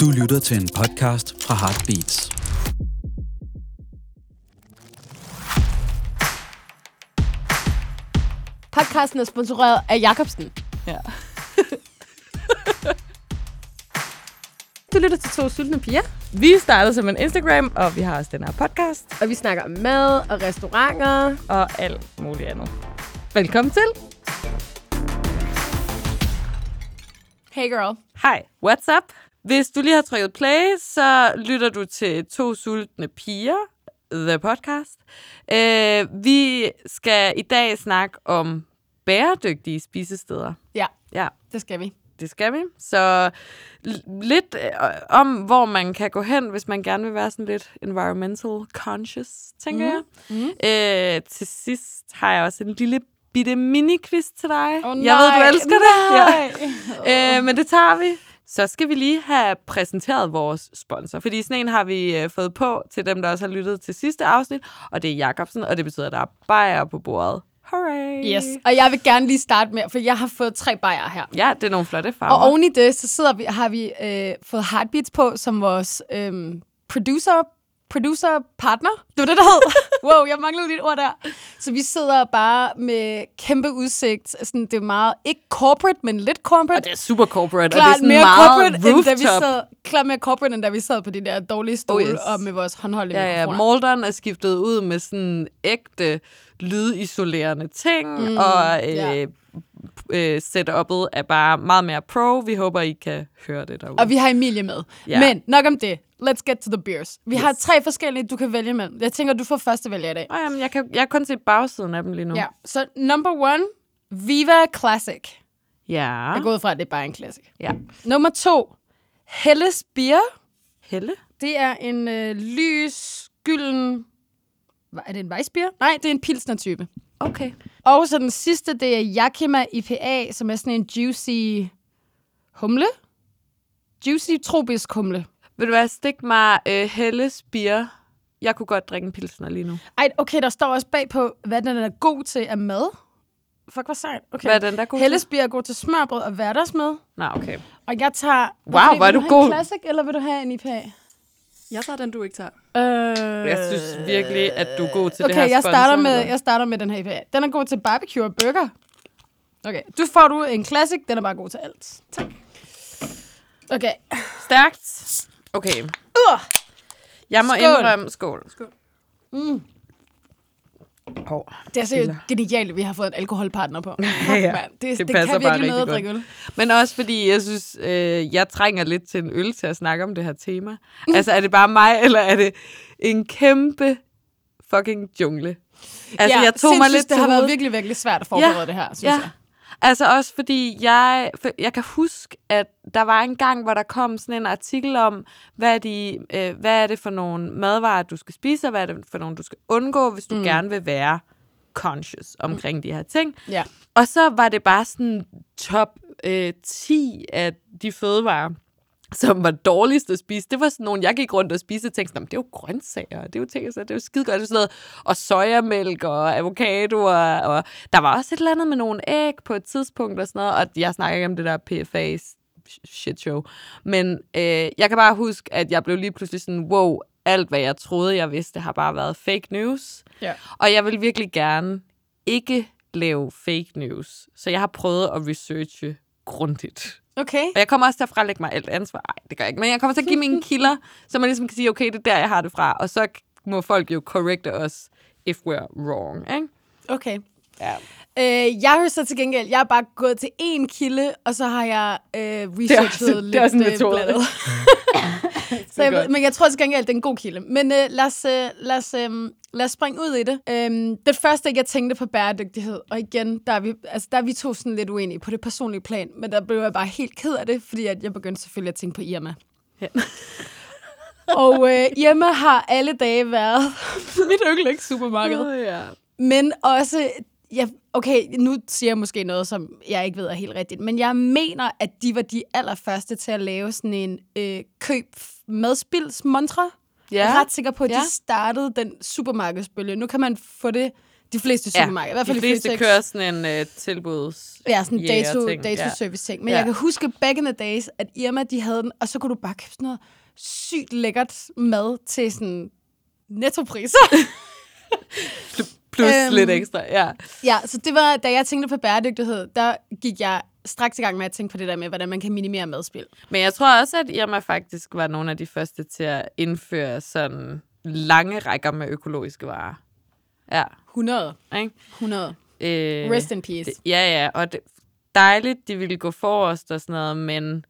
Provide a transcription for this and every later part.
Du lytter til en podcast fra Heartbeats. Podcasten er sponsoreret af Jacobsen. Ja. Du lytter til to sultne piger, Vi startede som en Instagram, og vi har også den her podcast, og vi snakker om mad og restauranter. og alt muligt andet. Velkommen til. Hey girl. Hej, what's up? Hvis du lige har trykket play, så lytter du til To Sultne Piger, The Podcast. Uh, vi skal i dag snakke om bæredygtige spisesteder. Ja, Ja, det skal vi. det skal vi. Så lidt øh, om, hvor man kan gå hen, hvis man gerne vil være sådan lidt environmental conscious, tænker mm. jeg. Øh, til sidst har jeg også en lille bitte mini-quiz til dig. Åh, jeg ved, du nej, elsker det. nej. Øh, men det tager vi. Så skal vi lige have præsenteret vores sponsor, fordi sådan en har vi øh, fået på til dem, der også har lyttet til sidste afsnit, og det er Jacobsen, og det betyder, at der er bajer på bordet. Hooray! Yes, og jeg vil gerne lige starte med, for jeg har fået tre bajer her. Ja, det er nogle flotte farver. Og oven i det, så sidder vi, har vi øh, fået Heartbeats på som vores øh, producer, producer partner. Det var det, der hed. wow, jeg manglede et ord der. Så vi sidder bare med kæmpe udsigt. Sådan, det er meget, ikke corporate, men lidt corporate. Og det er super corporate, og det er klart sådan mere meget corporate, end da vi rooftop. sad, klart mere corporate, end da vi sad på de der dårlige stole Oh, oh, yes. og med vores håndholdte Ja, ja, mikrofoner. molderen er skiftet ud med sådan ægte lydisolerende ting, mm, og øh, ja. Øh, setup'et er bare meget mere pro. Vi håber, I kan høre det derude. Og vi har Emilie med. Ja. Men nok om det. Let's get to the beers. Vi yes. har tre forskellige, du kan vælge mellem. Jeg tænker, du får første vælge i dag. Oh, jamen, jeg, kan, jeg kan kun se bagsiden af dem lige nu. Ja, så number one, Viva Classic. ja. Jeg går ud fra, at det er bare en classic. ja. Nummer to, Helles Beer. Helle? Det er en øh, lys, gylden... Er det en Weissbier? Nej, det er en pilsner-type. Okay. Og så den sidste, det er Yakima IPA, som er sådan en juicy humle. Juicy tropisk humle. Vil du være stik mig øh, Helles bier? Jeg kunne godt drikke en pilsner lige nu. Ej, okay, der står også bagpå, hvad den er god til af mad. Fuck, hvor sejt. Okay. Hvad er den, der er god til? Helles Beer er god til smørbrød og hverdagsmad. Nå, okay. Og jeg tager... Wow, Okay, er vil du have god. en classic, eller vil du have en IPA? Jeg tager den, du ikke tager. Øh, Jeg synes virkelig, at du er god til det her Okay, jeg starter, med, jeg starter med den her IPA. Den er god til barbecue og burger. Okay, du får du en classic, den er bare god til alt. Tak. Okay. Stærkt. Okay. Uh, Jeg må Skål. indrømme... Skål. Skål. Oh. det er så genialt, at vi har fået en alkoholpartner på. Ja, ja. Det, Det det, det passer kan bare virkelig noget at drikke øl. Men også fordi, jeg synes, øh, jeg trænger lidt til en øl til at snakke om det her tema. Altså, er det bare mig, eller er det en kæmpe fucking jungle? Altså, ja, jeg tog mig lidt det har været virkelig, virkelig svært at forberede Ja, det her, synes ja. jeg. Altså også fordi jeg, for jeg kan huske, at der var en gang, hvor der kom sådan en artikel om, hvad er, de, øh, hvad er det for nogle madvarer, du skal spise, og hvad er det for nogle, du skal undgå, hvis du mm. gerne vil være conscious omkring mm. de her ting. Ja. Og så var det bare sådan top øh, 10 af de fødevarer, som var dårligst at spise. Det var sådan nogle, jeg gik rundt og spiste og tænkte, "Nå, men det er jo grøntsager, det er jo ting, så det er jo skide godt. Sådan noget, og sojamælk og avocadoer, og der var også et eller andet med nogle æg på et tidspunkt og sådan noget, og jeg snakker ikke om det der PFA shit show. Men øh, jeg kan bare huske, at jeg blev lige pludselig sådan, wow, alt hvad jeg troede, jeg vidste, har bare været fake news. Ja. Og jeg vil virkelig gerne ikke lave fake news. Så jeg har prøvet at researche grundigt. Okay. Og jeg kommer også til at frelægge mig alt ansvar. Nej, det gør jeg ikke. Men jeg kommer til at give mine kilder, så man ligesom kan sige, okay, det er der, jeg har det fra. Og så må folk jo correcte os, if we're wrong. Ikke? Okay. Ja. Øh, jeg har så til gengæld, jeg er bare gået til én kilde, og så har jeg øh, researchet også- lidt det er også en metode. blandet. så jeg, ved- men jeg tror til gengæld, det er en god kilde. Men øh, lad, os, øh, lad, os, øh, lad os springe ud i det. Øhm, det første, jeg tænkte på bæredygtighed, og igen, der er, vi, altså, der er vi to sådan lidt uenige på det personlige plan, men der blev jeg bare helt ked af det, fordi at jeg begyndte selvfølgelig at tænke på Irma. Ja. og øh, Irma har alle dage været mit yndlingssupermarked. Oh, ja. Men også, ja, okay, nu siger jeg måske noget, som jeg ikke ved er helt rigtigt, men jeg mener, at de var de allerførste til at lave sådan en øh, køb madspilsmontre. Ja. Jeg er ret sikker på, at Ja. de startede den supermarkedsbølge. Nu kan man få det De fleste supermarkeder. I hvert fald de fleste Føtex. kører sådan en uh, tilbuds... Ja, sådan en dato, jægerting. dato Ja. service ting. Men Ja. ja. jeg kan huske back in the days, at Irma, de havde den, og så kunne du bare købe sådan noget sygt lækkert mad til sådan nettopriser. Plus Øhm. lidt ekstra, ja. ja, så det var, da jeg tænkte på bæredygtighed, der gik jeg straks i gang med at tænke på det der med, hvordan man kan minimere madspil. Men jeg tror også, at Irma faktisk var nogle af de første til at indføre sådan lange rækker med økologiske varer. Ja, 100. ikke? 100. Øh, Rest in peace. det- Ja, ja, og det, dejligt, de ville gå forrest og sådan noget, men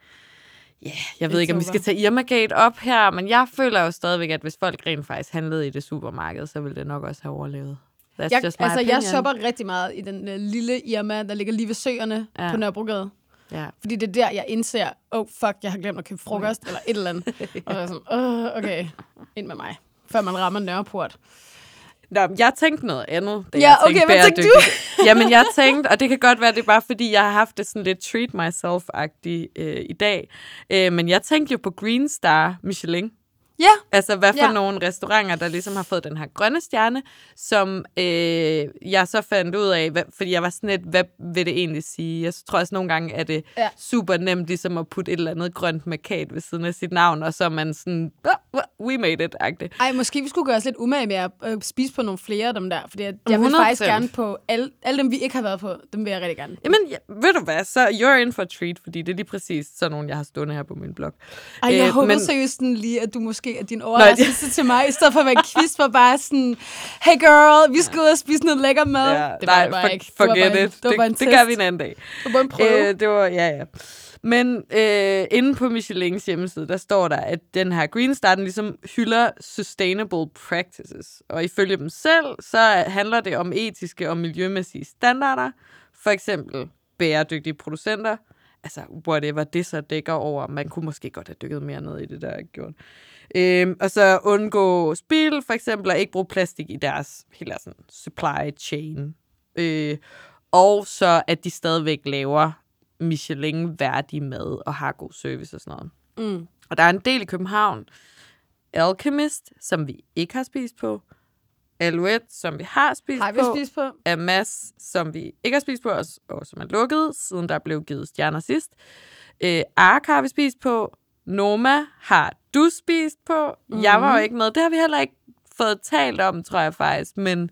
ja, jeg ved It's ikke, om vi over. skal tage Irmagate op her, men jeg føler jo stadigvæk, at hvis folk rent faktisk handlede i det supermarked, så ville det nok også have overlevet. That's Jeg, just my altså, opinion. jeg shopper rigtig meget i den uh, lille Irma, der ligger lige ved søerne Ja. ja. på Nørrebrogade. Ja. Fordi det er der, jeg indser, oh fuck, jeg har glemt at købe frokost, eller et eller andet. Og så er sådan, oh, okay, ind med mig, før man rammer Nørreport. Nå, jeg tænkte noget andet. Da Ja, jeg okay, hvad tænkte du? Jamen, jeg tænkte, og det kan godt være, det er bare fordi, jeg har haft det sådan lidt treat myself-agtigt øh, i dag. Øh, men jeg tænkte jo på Green Star Michelin. Ja, Altså, hvad for Ja. nogle restauranter, der ligesom har fået den her grønne stjerne, som øh, jeg så fandt ud af, hvad, fordi jeg var sådan lidt, hvad vil det egentlig sige? Jeg tror også nogle gange, at det Ja. super nemt ligesom at putte et eller andet grønt markat ved siden af sit navn, og så er man sådan, "Ah, we made it-agtigt. ej, måske vi skulle gøre os lidt umage med at øh, spise på nogle flere af dem der, fordi jeg, jeg vil 100%. faktisk gerne på alle, alle dem, vi ikke har været på, dem vil jeg rigtig gerne. Jamen, ja, ved du hvad, så you're in for a treat, fordi det er lige præcis sådan nogle, jeg har stående her på min blog. Ej, jeg Øh, håber men- seriøst sådan lige, at du måske er din overraskelse til mig, i stedet for at være quiz for bare sådan, hey girl, vi skal ud og spise noget lækker mad. det var nej, det bare for, ikke. Det var forget bare it. Det var bare en det, det gør vi en anden dag. Det var en prøve. Øh, det var, ja, ja. Men øh, inde på Michelins hjemmeside, der står der, at den her Green Star, den ligesom hylder sustainable practices. Og ifølge dem selv, så handler det om etiske og miljømæssige standarder. For eksempel bæredygtige producenter. Altså, whatever det så dækker over. Man kunne måske godt have dykket mere ned i det, der er gjort. Øhm, og så undgå spil, for eksempel, og ikke bruge plastik i deres hele sådan, supply chain. Øh, og så, at de stadigvæk laver Michelin-værdig mad og har god service og sådan noget. Mm. Og der er en del i København. Alchemist, som vi ikke har spist på. Alouette, som vi har spist Har vi på. spist på? Amas, som vi ikke har spist på, og, og som er lukket, siden der blev givet stjerner sidst. Øh, Ark har vi spist på. Noma har du spist på. Mm-hmm. Jeg var jo ikke med. Det har vi heller ikke fået talt om, tror jeg faktisk. Men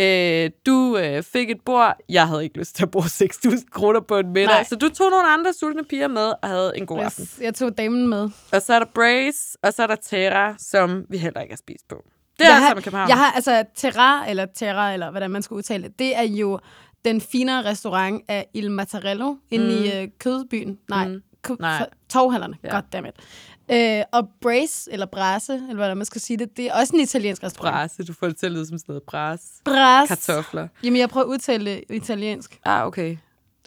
øh, du øh, fik et bord. Jeg havde ikke lyst til at bruge 6.000 kroner på en middag. Nej. Så du tog nogle andre sultne piger med og havde en god aften. Yes, jeg tog damen med. Og så er der Brace, og så er der Terra, som vi heller ikke har spist på. Det er jeg altså har, jeg har, altså, Terra, eller Terra, eller hvordan man skal udtale det, det er jo den finere restaurant af Il Mattarello, inde mm. i øh, Kødbyen. Nej, Mm. Nej. Torvhallerne. Ja. Goddammit. Øh, og Brace, eller Brace, eller hvordan man skal sige det, det er også en italiensk restaurant. Brasse, du får det til at lyde som sådan noget bras. Brace. Kartofler. Jamen, jeg prøver at udtale det italiensk. Ah, okay.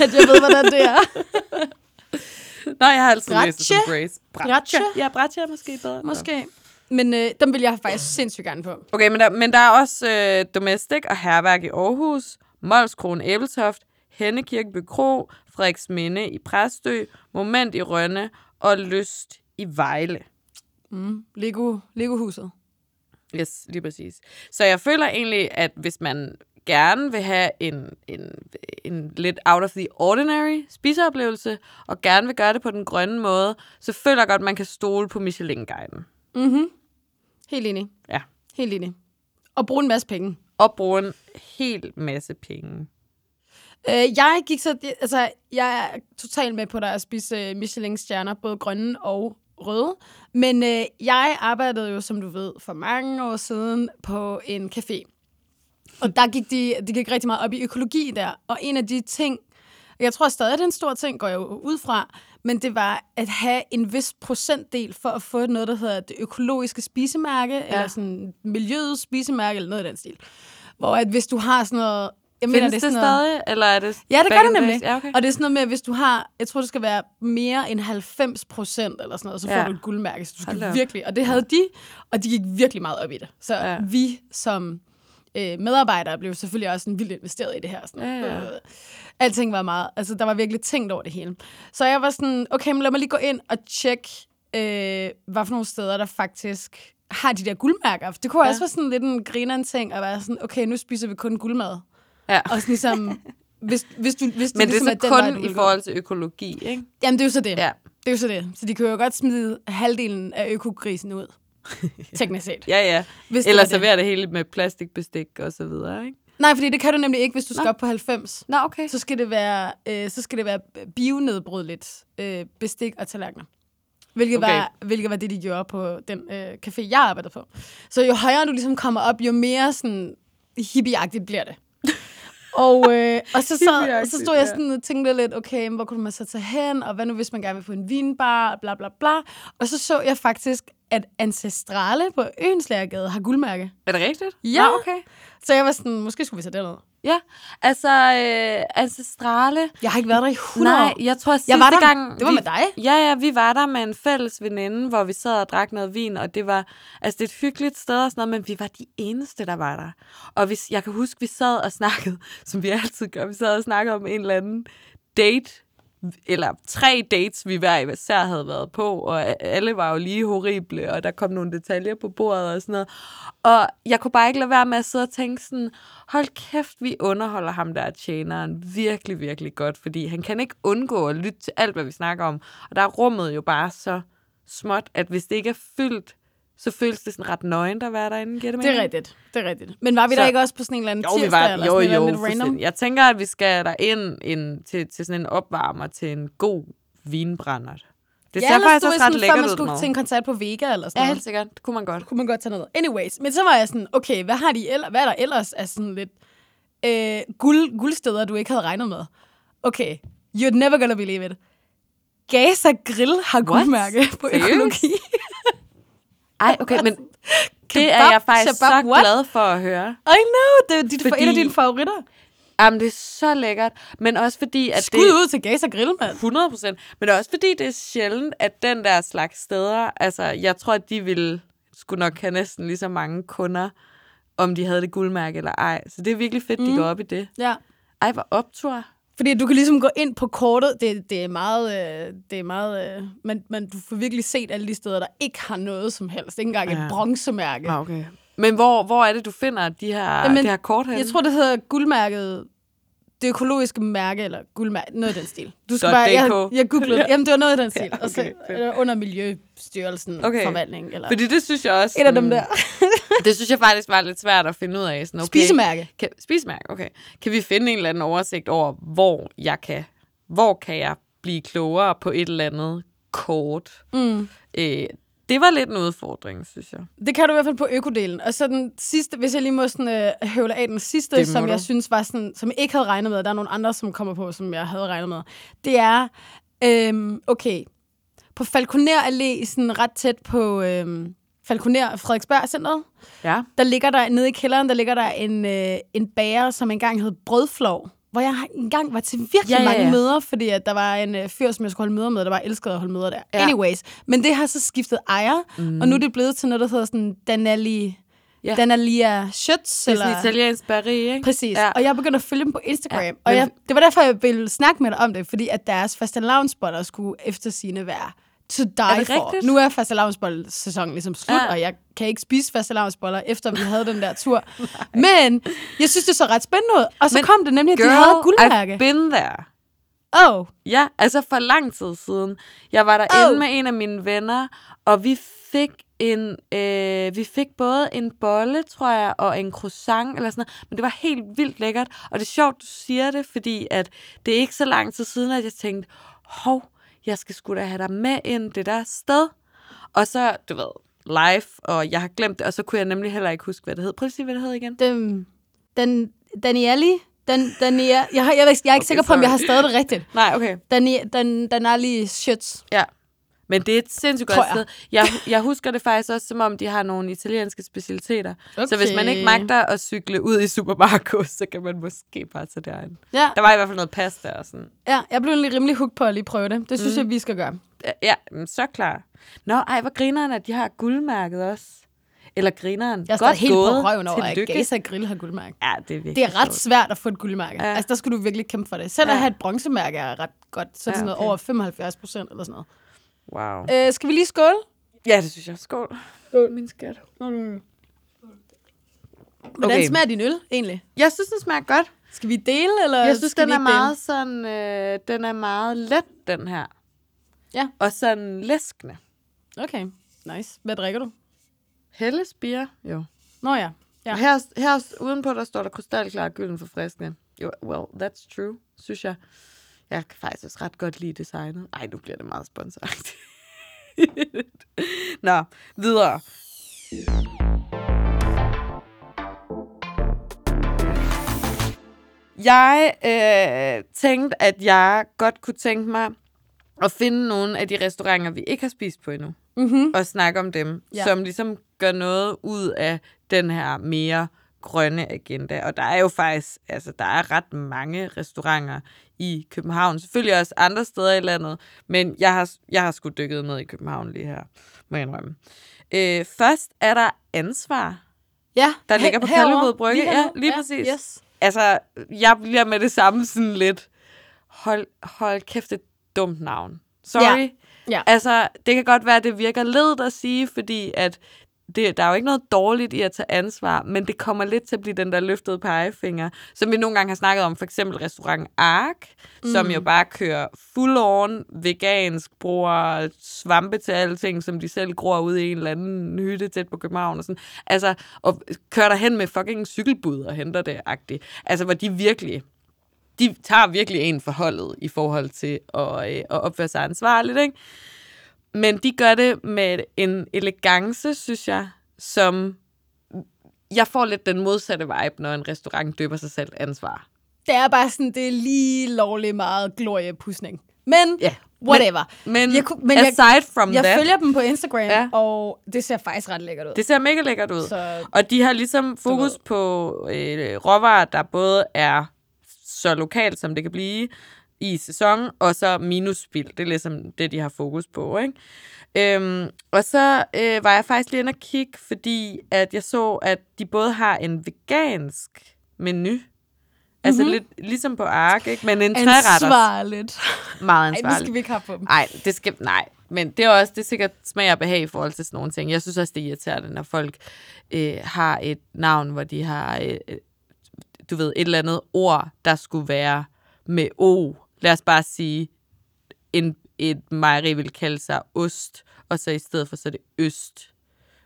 At jeg ved, hvordan det er. Nej, jeg har altid læst det som Brace? Brace? Ja, Brace er måske bedre. Måske. Men øh, dem vil jeg faktisk sindssygt gerne på. Okay, men der, men der er også øh, Domestic og Herværk i Aarhus, Molskronen Æbeltoft, Hennekirkeby Kro, Frederiksminde i Præstø, Moment i Rønne og Lyst i Vejle. Mm. Lego, Lego-huset. Yes, lige præcis. Så jeg føler egentlig, at hvis man gerne vil have en, en, en lidt out of the ordinary spiseoplevelse, og gerne vil gøre det på den grønne måde, så føler jeg godt, at man kan stole på Michelin-guiden. Mhm. Helt enig. Ja. Helt enig. Og bruge en masse penge. Og bruge en hel masse penge. Øh, jeg gik så... Altså, jeg er totalt med på dig at spise øh, Michelin-stjerner, både grønne og røde. Men øh, jeg arbejdede jo, som du ved, for mange år siden på en café. Og der gik de, de gik rigtig meget op i økologi der. Og en af de ting, jeg tror stadig, det er en stor ting, går jeg jo ud fra, men det var at have en vis procentdel for at få noget, der hedder det økologiske spisemærke, ja. eller sådan miljøets spisemærke, eller noget i den stil. Hvor at hvis du har sådan noget... Jeg mener, Findes det, er det sådan noget, stadig, eller er det Ja, det gør det nemlig. Ja, okay. Og det er sådan noget med, at hvis du har, jeg tror, det skal være mere end 90 procent eller sådan noget, så får Ja. du et guldmærke. Så du skal virkelig, og det havde de, og de gik virkelig meget op i det. Så Ja. vi som øh, medarbejdere blev selvfølgelig også sådan vildt investeret i det her. Sådan, Ja, ja. Øh, alting var meget, altså der var virkelig tænkt over det hele. Så jeg var sådan, okay, men lad mig lige gå ind og tjekke, øh, hvad for nogle steder, der faktisk har de der guldmærker. Det kunne. Ja. også være sådan lidt en grineren ting, at være sådan, okay, nu spiser vi kun guldmad. Ja. Og sådan ligesom, hvis, hvis du, hvis Men det ligesom er så kun i forhold til økologi, ikke? Jamen, det er jo så det. Ja. Det er jo så det. Så de kan jo godt smide halvdelen af økogrisen ud. Teknisk set. Ja, ja. Hvis det Eller var det. servere det hele med plastikbestik og så videre, ikke? Nej, fordi det kan du nemlig ikke, hvis du skal Nå. op på 90. Nå, okay. Så skal det være, øh, så skal det være bionedbrydeligt øh, bestik og tallerkener. Hvilket. Okay. var, hvilket var det, de gjorde på den øh, café, jeg arbejdede på. Så jo højere du ligesom kommer op, jo mere sådan hippieagtigt bliver det. Og, øh, og så, så, så stod jeg sådan og tænkte lidt, okay, hvor kunne man så tage hen, og hvad nu, hvis man gerne vil på en vinbar, bla bla bla. Og så så jeg faktisk, at Ancestrale på Øenslagergade har guldmærke. Er det rigtigt? Ja. Nå, okay. Så jeg var sådan, måske skulle vi tage derned. Ja, altså øh, Ancestrale. Jeg har ikke været der i 100 Nej, jeg tror sidste Jeg var der, gang... det var med dig. Ja, ja, vi var der med en fælles veninde, hvor vi sad og drak noget vin, og det var, altså det er et hyggeligt sted og sådan noget, men vi var de eneste, der var der. Og hvis, jeg kan huske, vi sad og snakkede, som vi altid gør, vi sad og snakkede om en eller anden date, eller tre dates, vi hver især havde været på, og alle var jo lige horrible, og der kom nogle detaljer på bordet og sådan noget. Og jeg kunne bare ikke lade være med at sidde og tænke sådan, hold kæft, vi underholder ham der tjeneren virkelig, virkelig godt, fordi han kan ikke undgå at lytte til alt, hvad vi snakker om. Og der er rummet jo bare så småt, at hvis det ikke er fyldt, så føles det sådan ret nøgent at være derinde. Giver det Det er mening? rigtigt. Det er rigtigt. Men var vi Så- der ikke også på sådan en eller anden Jo, vi tirsdag, var, eller jo, sådan jo, lidt random? Jeg tænker, at vi skal der ind en, til, til sådan en opvarmer til en god vinbrænder. Det ja, ser eller faktisk også ret lækkert man ud. skulle Maud. til en koncert på Vega eller sådan Ja, noget. helt sikkert. Det kunne man godt. kunne man godt tage noget. Anyways, men så var jeg sådan, okay, hvad har de ellers, hvad er der ellers af sådan lidt øh, guld, guldsteder, du ikke havde regnet med? Okay, you're never gonna believe it. Gaza Grill har guldmærke på økologi. Ej, okay, men det er jeg faktisk shabab, så what? glad for at høre. I know, det er dit, Fordi- en af dine favoritter. Jamen, det er så lækkert. Men også fordi, at Skud det... ud til Gaza Grill, mand. 100 procent. Men også fordi, det er sjældent, at den der slags steder, altså, jeg tror, at de ville skulle nok have næsten lige så mange kunder, om de havde det guldmærke eller ej. Så det er virkelig fedt, mm. de går op i det. Ja. Ej, hvor optur. Fordi du kan ligesom gå ind på kortet, det, det er meget, øh, det er meget øh, men, men du får virkelig set alle de steder, der ikke har noget som helst. Ikke engang Ja. et bronzemærke. Ah, Okay. Men hvor, hvor er det, du finder de her, Jamen, det her kort henne? Jeg tror, det hedder guldmærket, det økologiske mærke, eller guldmærke, noget i den stil. Du skal bare, jeg, jeg googlede, Ja. jamen det var noget i den stil. Ja, og så okay, fedt. øh, under Miljøstyrelsen, Okay. okay. forvaltning, eller Fordi det synes jeg også... et af dem der. Det synes jeg faktisk var lidt svært at finde ud af. Sådan, okay, Spisemærke. Kan, spisemærke, okay. Kan vi finde en eller anden oversigt over, hvor jeg kan, hvor kan jeg blive klogere på et eller andet kort? Mm. Øh, det var lidt en udfordring, synes jeg. Det kan du i hvert fald på økodelen. Og så den sidste, hvis jeg lige må sådan, øh, høvle af den sidste, som du. jeg synes var sådan, som jeg ikke havde regnet med, der er nogle andre, som kommer på, som jeg havde regnet med, det er, øhm, okay, på Falconer Allé, sådan ret tæt på øhm, Falconer Frederiksberg Centeret, Ja. der ligger der, nede i kælderen, der ligger der en, øh, en bager, som engang hed Brødflov, hvor jeg engang var til virkelig Ja, ja, mange ja. møder, fordi at der var en øh, fyr, som jeg skulle holde møder med, der bare elskede at holde møder der. Ja. Anyways, men det har så skiftet ejer, mm. og nu er det blevet til noget, der hedder sådan Danelli, Ja. Danalia Schütz. Det er sådan en italiensk bageri, ikke? Præcis. Ja. Og jeg begyndte at følge dem på Instagram. Ja, og jeg, det var derfor, jeg ville snakke med dig om det, fordi at deres fastelavnsboller skulle efter sine være to die Er det for. rigtigt? Nu er fastelavnsbollesæsonen ligesom slut, Ja. og jeg kan ikke spise fastelavnsboller, efter vi havde den der tur. Men jeg synes, det så ret spændende ud. Og så Men kom det nemlig, at Girl, de havde guldmærke. I've been there. Oh, Ja, altså for lang tid siden. Jeg var derinde Oh. med en af mine venner, og vi fik en, øh, vi fik både en bolle, tror jeg, og en croissant eller sådan noget, men det var helt vildt lækkert. Og det er sjovt, du siger det, fordi at det er ikke så lang tid siden, at jeg tænkte, hov, jeg skal sgu da have dig med ind det der sted. Og så, du ved, live, og jeg har glemt det, og så kunne jeg nemlig heller ikke huske, hvad det hed. Prøv at sige, hvad det hed igen. den, den, Danieli. Den, Dania, jeg, har, jeg, er- jeg er ikke Okay, sikker på, om jeg har sorry. stadig det rigtigt. Nej, okay. Dani, den, Danali Schütz. Ja. Men det er et sindssygt godt sted. Jeg, jeg husker det faktisk også, som om de har nogle italienske specialiteter. Okay. Så hvis man ikke Okay. magter at cykle ud i Supermarco, så kan man måske bare tage derind. Ja, Der var i hvert fald noget pasta og sådan. ja, jeg blev lige rimelig hooked på at lige prøve det. Det synes mm. jeg, vi skal gøre. Ja, men så klar. Nå, ej, hvor grineren, at de har guldmærket også. Eller grineren. Jeg er Godt helt gået. på røven over, at. Gaza Grill har guldmærke. Ja, det er virkelig Det er ret sjovt. svært at få et guldmærke. Ja. Altså, der skulle du virkelig kæmpe for det. Selv Ja. at have et bronzemærke er ret godt. Så er det Ja, sådan noget okay. over 75 procent eller sådan noget. Wow. Øh, skal vi lige skåle? Ja, det synes jeg. Skål. Min skat. Hvordan Okay. smager din øl egentlig? Jeg synes, den smager godt. Skal vi dele, eller Jeg synes, skal den vi er ikke dele? meget sådan, øh, den er meget let, den her. Ja. Og sådan læskende. Okay, nice. Hvad drikker du? Helles bier, jo. Nå ja. Ja. Ja. Her, her udenpå, der står der krystalklar gylden forfriskende. Jo, well, that's true, synes jeg. Jeg kan faktisk også ret godt lide designet. Ej, nu bliver det meget sponsoragtigt. Nå, videre. Jeg øh, tænkte, at jeg godt kunne tænke mig at finde nogle af de restauranter, vi ikke har spist på endnu Mm-hmm. og snakke om dem, Ja. som ligesom gør noget ud af den her mere grønne agenda. Og der er jo faktisk, altså der er ret mange restauranter i København. Selvfølgelig også andre steder i landet, men jeg har, jeg har sgu dykket ned i København lige her, må jeg indrømme. Øh, først er der ansvar. Ja, Der ligger på. Kalvebod Brygge. Lige Ja, lige præcis. Yes. Altså, jeg bliver med det samme sådan lidt, hold, hold kæft, et dumt navn. Sorry. Ja. Ja. Altså, det kan godt være, at det virker ledet at sige, fordi at det, der er jo ikke noget dårligt i at tage ansvar, men det kommer lidt til at blive den der løftede pegefinger, som vi nogle gange har snakket om, for eksempel restaurant Ark, mm. som jo bare kører full on vegansk, bruger svampe til alting, som de selv gror ud i en eller anden hytte tæt på København og sådan. Altså, og kører der hen med fucking cykelbud og henter det, agtigt. Altså, hvor de virkelig de tager virkelig en forholdet i forhold til at, øh, at opføre sig ansvarligt, ikke? Men de gør det med en elegance, synes jeg, som jeg får lidt den modsatte vibe, når en restaurant døber sig selv ansvar. Det er bare sådan, det er lige lovligt meget gloriepusning. Men, Ja. whatever. Men, Jeg men jeg- aside from Jeg that, følger dem på Instagram, ja. Og det ser faktisk ret lækkert ud. det ser mega lækkert ud. Så Og de har ligesom fokus på øh, råvarer, der både er så lokalt, som det kan blive i sæson, og så minusspild. Det er ligesom det, de har fokus på, ikke? Øhm, og så øh, var jeg faktisk lige inde og kigge, fordi at jeg så, at de både har en vegansk menu, altså Mhm. lidt ligesom på Ark, ikke? men en treretters. ansvarligt. Meget Ej, det skal vi ikke have på dem. Nej, det skal, nej. Men det er også, det er sikkert smag og behag i forhold til sådan nogle ting. Jeg synes også, det er irriterende, når folk øh, har et navn, hvor de har, øh, øh, du ved, et eller andet ord, der skulle være med O. Lad os bare sige, en, et mejeri vil kalde sig ost, og så i stedet for, så er det øst.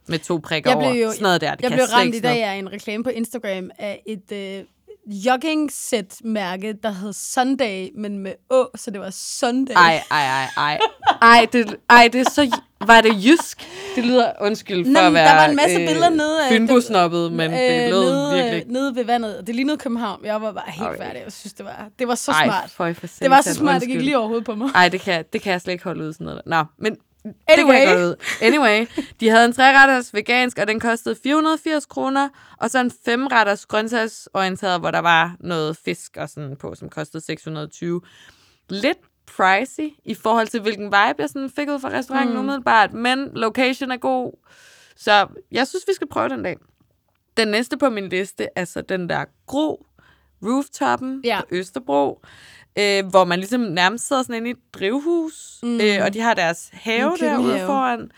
Med to prikker Jeg blev over. jo- sådan noget der, det Jeg kan blev ramt i dag af en reklame på Instagram af et øh, jogging-sæt-mærke, der hed Sunday, men med Å, så det var Sunday. Ej, ej, ej, ej. Ej, det, ej, det er så... Var det jysk? Det lyder, undskyld for Nå, at men være der var en masse billeder nede af- Fynbo-snobbet, men det lød nede, virkelig ikke. Nede ved vandet. Det lignede København. Jeg var bare helt Okay. færdig. Jeg synes, det var, det var så Ej, smart. føj for Det var så smart, det gik undskyld. lige over hovedet på mig. Ej, det kan, det kan jeg slet ikke holde ud sådan noget. Nå, men Anyway. Anyway, de havde en treretters vegansk, og den kostede 480 kroner, og så en femretters grøntsagsorienteret, hvor der var noget fisk og sådan på, som kostede 620. Lidt pricey i forhold til, hvilken vibe jeg sådan fik ud fra restauranten mm. umiddelbart, men location er god, så jeg synes, vi skal prøve den dag. Den næste på min liste er så den der gro rooftoppen Ja. på Østerbro, øh, hvor man ligesom nærmest sidder sådan inde i et drivhus, mm. øh, og de har deres have derude foran.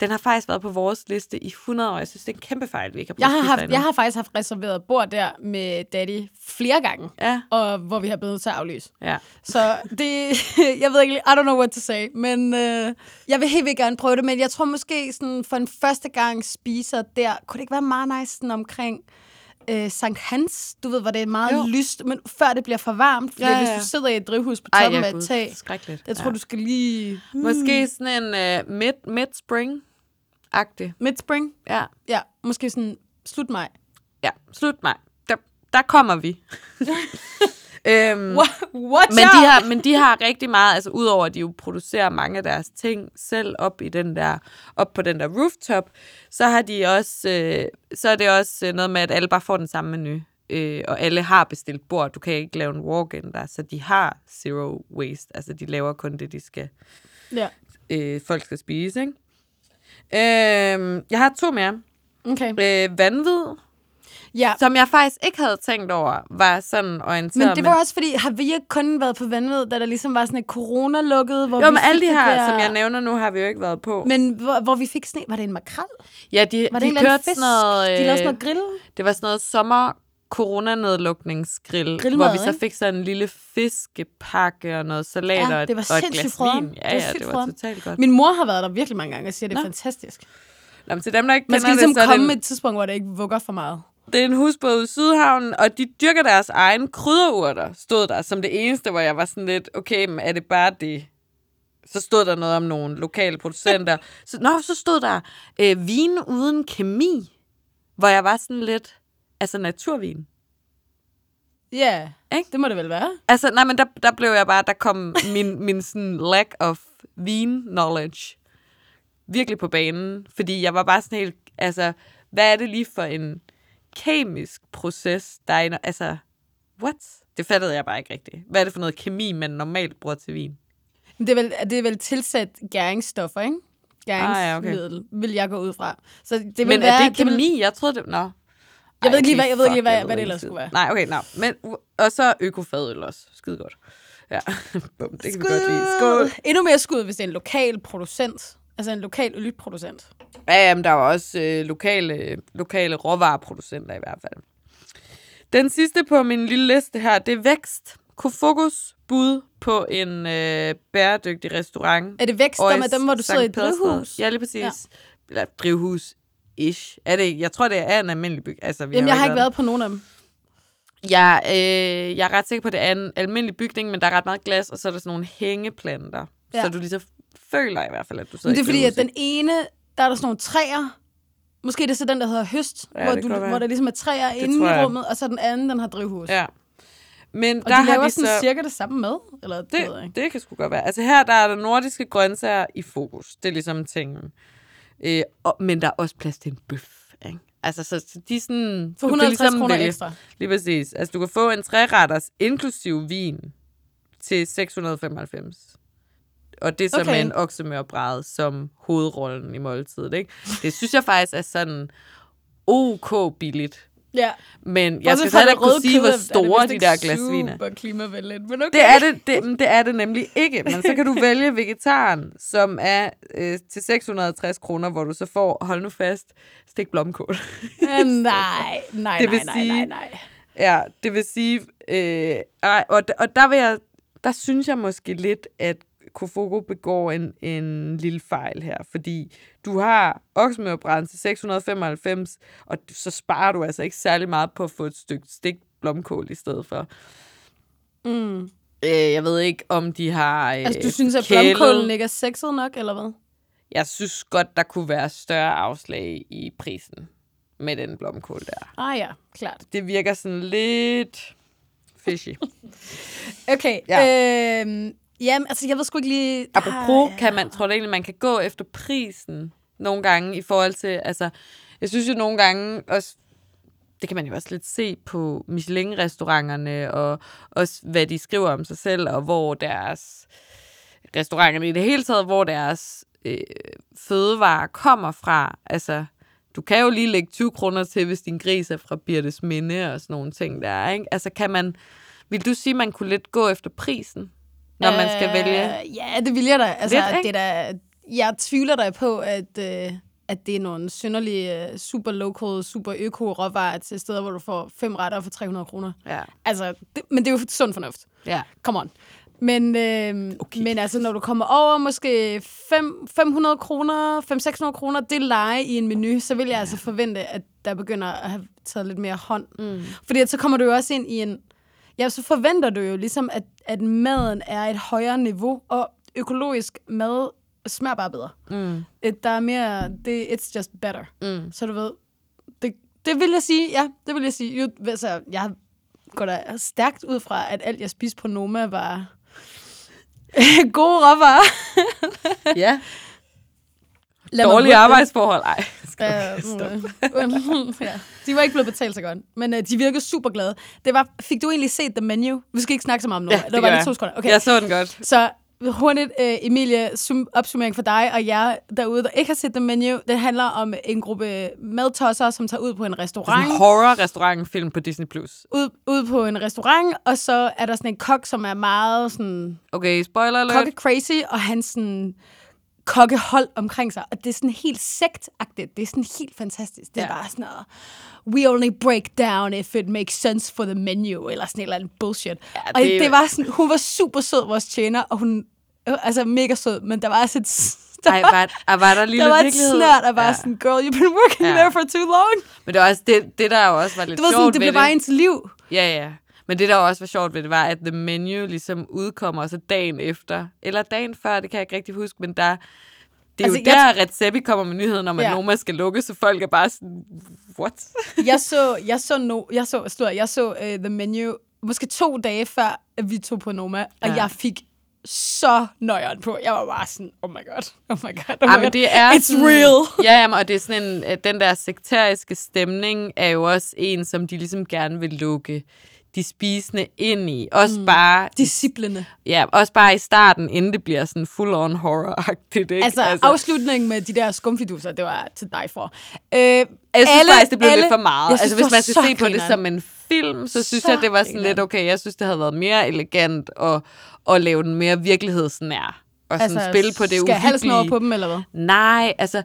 Den har faktisk været på vores liste i 100 år. Jeg synes, det er en kæmpe fejl, vi ikke har Jeg har, haft, endnu. jeg har faktisk haft reserveret bord der med Daddy flere gange, Ja, og hvor vi har blevet til at aflyse. ja. Så det, jeg ved ikke, I don't know what to say, men øh, jeg vil helt vildt gerne prøve det, men jeg tror måske sådan for en første gang spiser der, kunne det ikke være meget nice sådan omkring øh, Sankt Hans, du ved, hvor det er meget Jo. lyst, men før det bliver for varmt, fordi Ja, ja, ja, hvis ja. du sidder i et drivhus på Ej, toppen ja, af et tag, skrækkeligt. jeg tror, du skal lige... Måske sådan en uh, mid, mid-spring-agtig. Midt-spring? Ja. Ja, måske sådan slut maj. ja, slut mig. Der, der kommer vi. øhm, Watch men, de har, men de har rigtig meget, altså udover at de jo producerer mange af deres ting selv op i den der, op på den der rooftop, så har de også, øh, så er det også øh, noget med, at alle bare får den samme menu. Øh, og alle har bestilt bord. Du kan ikke lave en walk-in der, så de har zero waste. Altså, de laver kun det, de skal, Ja, øh, folk skal spise, ikke? Øh, jeg har to mere. okay. Øh, vanvid. Ja, som jeg faktisk ikke havde tænkt over, var sådan orienteret. men det var også fordi, har vi ikke kun været på vanvid, da der ligesom var sådan et corona-lukket, hvor Jo, vi men alle de det her, der... som jeg nævner nu, har vi jo ikke været på. Men hvor, hvor vi fik sne, var det en makrel? ja, de, Var det de anden kørte fisk? sådan noget... de lavede sådan øh, noget grill? Det var sådan noget sommer coronanedlukningsgrill, hvor vi så fik sådan en lille fiskepakke og noget salat Ja, det var og et glas vin. Det Ja, var ja, det var totalt godt. Min mor har været der virkelig mange gange og siger, det er Nå. fantastisk. Nå, men til dem, der ikke Man skal ligesom det, så det komme med et tidspunkt, hvor det ikke vugger for meget. Det er en husbåd i Sydhavnen, og de dyrker deres egen krydderurter, stod der, som det eneste, hvor jeg var sådan lidt, okay, men er det bare det? Så stod der noget om nogle lokale producenter. så, nå, så stod der øh, vin uden kemi, hvor jeg var sådan lidt, altså naturvin. Ja, Ikke? det må det vel være. Altså, nej, men der, der blev jeg bare, der kom min, min sådan lack of vin knowledge virkelig på banen, fordi jeg var bare sådan helt, altså, hvad er det lige for en kemisk proces, der er, i- altså, what? Det fattede jeg bare ikke rigtigt. Hvad er det for noget kemi, man normalt bruger til vin? Det er vel, det er vel tilsat gæringsstoffer, ikke? Gæringsmiddel, Ah, ja, okay. vil jeg gå ud fra. Så det vil Men være, er det vil- kemi? Jeg troede det... Nå. Jeg ved ikke lige, hvad- jeg ved ikke lige, hvad- hvad det ellers skulle være. Nej, okay, nå. Men, og så økofadøl også. Skide godt. Ja, Bum, det kan vi godt lide. Skål. Endnu mere skud, hvis det er en lokal producent. Altså en lokal ølproducent. Ja, jamen, der er jo også øh, lokale, lokale råvareproducenter i hvert fald. Den sidste på min lille liste her, det er Vækst. Kofokus bud på en øh, bæredygtig restaurant. Er det vækst, Og der med dem, hvor du sidder i et drivhus? Ja, lige præcis. Ja. Eller drivhus-ish. Er det? Jeg tror, det er en almindelig byg. Altså, vi Jamen, jo jeg har ikke været på nogen af dem. Jeg, øh, jeg er ret sikker på, at det er en almindelig bygning, men der er ret meget glas, og så er der sådan nogle hængeplanter. Ja. Så du lige føler i hvert fald, at du sidder Men det er fordi, at den ene, der er der sådan nogle træer. Måske det er så den, der hedder høst, Ja, hvor, det du, hvor der ligesom er træer inde tror i jeg. rummet, og så den anden, den har drivhus. Ja. Men Og der de laver har de sådan så... cirka det samme med? Eller, det, ved jeg Det, ikke. det kan sgu godt være. Altså her, der er der nordiske grøntsager i fokus. Det er ligesom tingen. Øh, og, men der er også plads til en bøf, ikke? Altså, så, så de er sådan... For du kan 150 ligesom kroner vælge- ekstra. Lige præcis. Altså, du kan få en træretters inklusiv vin til 695. Og det er så okay. Med en oksemørbræd som hovedrollen i måltidet, ikke? Det synes jeg faktisk er sådan ok billigt. Ja. Men jeg skal det ikke kunne sige, hvor store de der glas vin er. Super klimavenligt, men okay. Det er det, det, det er det nemlig ikke. Men så kan du vælge vegetaren, som er øh, til 660 kroner, hvor du så får, hold nu fast, stik blomkål. Øh, nej, nej, Det vil nej, nej, nej, sige- nej. ja, det vil sige, øh, og, og der vil jeg, der synes jeg måske lidt, at Kofogo begår en, en lille fejl her, fordi du har oksemørbrænd til 695, og så sparer du altså ikke særlig meget på at få et stykke stik blomkål i stedet for. Mm. Øh, jeg ved ikke, om de har øh, Altså, du synes, at kælet- blomkålen ikke er sexet nok, eller hvad? Jeg synes godt, der kunne være større afslag i prisen med den blomkål der. Ah ja, klart. Det virker sådan lidt fishy. Okay, Ja. ja. Jamen, altså, jeg ved sgu ikke lige... Apropos, kan man, tror du egentlig, man kan gå efter prisen nogle gange i forhold til, altså, jeg synes jo nogle gange også, det kan man jo også lidt se på Michelin-restauranterne, og også hvad de skriver om sig selv, og hvor deres restauranterne i det hele taget, hvor deres øh, fødevarer kommer fra. Altså, du kan jo lige lægge 20 kroner til, hvis din gris er fra Birtes Minde og sådan nogle ting der, ikke? Altså, kan man, vil du sige, man kunne lidt gå efter prisen, når man skal vælge? Øh, ja, det vil jeg da. Altså, Lidt, det er da, jeg tvivler da på, at, øh, at det er nogle synderlige, øh, super local, super øko råvarer til steder, hvor du får fem retter for 300 kroner. Ja. Altså, det, men det er jo sund fornuft. Ja. Come on. Men, øh, okay. men altså, når du kommer over måske fem- 500 kroner, 500-600 kroner, det leje i en menu, så vil jeg ja. altså forvente, at der begynder at have taget lidt mere hånd. Mm. Fordi så kommer du jo også ind i en... Ja, så forventer du jo ligesom, at, at maden er et højere niveau, og økologisk mad smager bare bedre. Mm. Et, der er mere... Det, it's just better. Mm. Så du ved... Det, det vil jeg sige, ja, det vil jeg sige. Jo, altså, jeg går da stærkt ud fra, at alt, jeg spiste på Noma, var gode råvarer. Ja. Lad Dårlige arbejdsforhold. Ej, Ja, du stop. mm, ja. De var ikke blevet betalt så godt, men uh, de virkede super glade. Det var, fik du egentlig set The Menu? Vi skal ikke snakke så meget om nu. Ja, det, det var lige to sekunder. Okay. Jeg så den godt. Så hurtigt, øh, Emilie, sum, opsummering for dig og jer derude, der ikke har set The Menu. Det handler om en gruppe madtosser, som tager ud på en Det er restaurant. en horror-restaurant-film på Disney+. Plus. Ud, ud på en restaurant, og så er der sådan en kok, som er meget sådan Okay, spoiler alert. kokke crazy, og han sådan kokkehold omkring sig. Og det er sådan helt sektagtigt. Det er sådan helt fantastisk. Det er Ja. bare sådan noget, we only break down if it makes sense for the menu, eller sådan et eller andet bullshit. Ja, Ja, og det- det var sådan, hun var super sød, vores tjener, og hun, øh, altså mega sød, men der var også et, der, Ej, var, ah, var der lige der var et snært, der var ja. sådan, girl, you've been working Ja. there for too long. Men det var også det, det der jo også var lidt Det var sjovt sådan, det blev bare ens liv. Ja, ja. Men det, der også var sjovt ved det, var, at The Menu ligesom udkommer så dagen efter. Eller dagen før, det kan jeg ikke rigtig huske, men der... Det er Altså, jo jeg der, Red Seppi kommer med nyheden om, at Ja. Noma skal lukke, så folk er bare sådan, what? jeg så, jeg så, no, jeg så, stod, jeg så uh, The Menu måske to dage før, at vi tog på Noma, og Ja. jeg fik så nøjeren på. Jeg var bare sådan, oh my god, oh my god, oh my Ja, god. det er It's sådan, real. Ja, jamen, og det er sådan en, at den der sekteriske stemning er jo også en, som de ligesom gerne vil lukke de spisende ind i. Også mm. bare Disciplene. Ja, også bare i starten, inden det bliver sådan full-on horror-agtigt, ikke? Altså, altså, afslutningen med de der skumfiduser, det var til dig for. Øh, jeg synes faktisk, det blev lidt for meget. Jeg Altså, synes, hvis man skal se på det som en film, så synes Så jeg, det var sådan grineren. lidt okay. Jeg synes, det havde været mere elegant at, at lave den mere virkelighedsnær. Og sådan altså, spille på det skal jeg halsen over uhyggelige. på dem, eller hvad? Nej, altså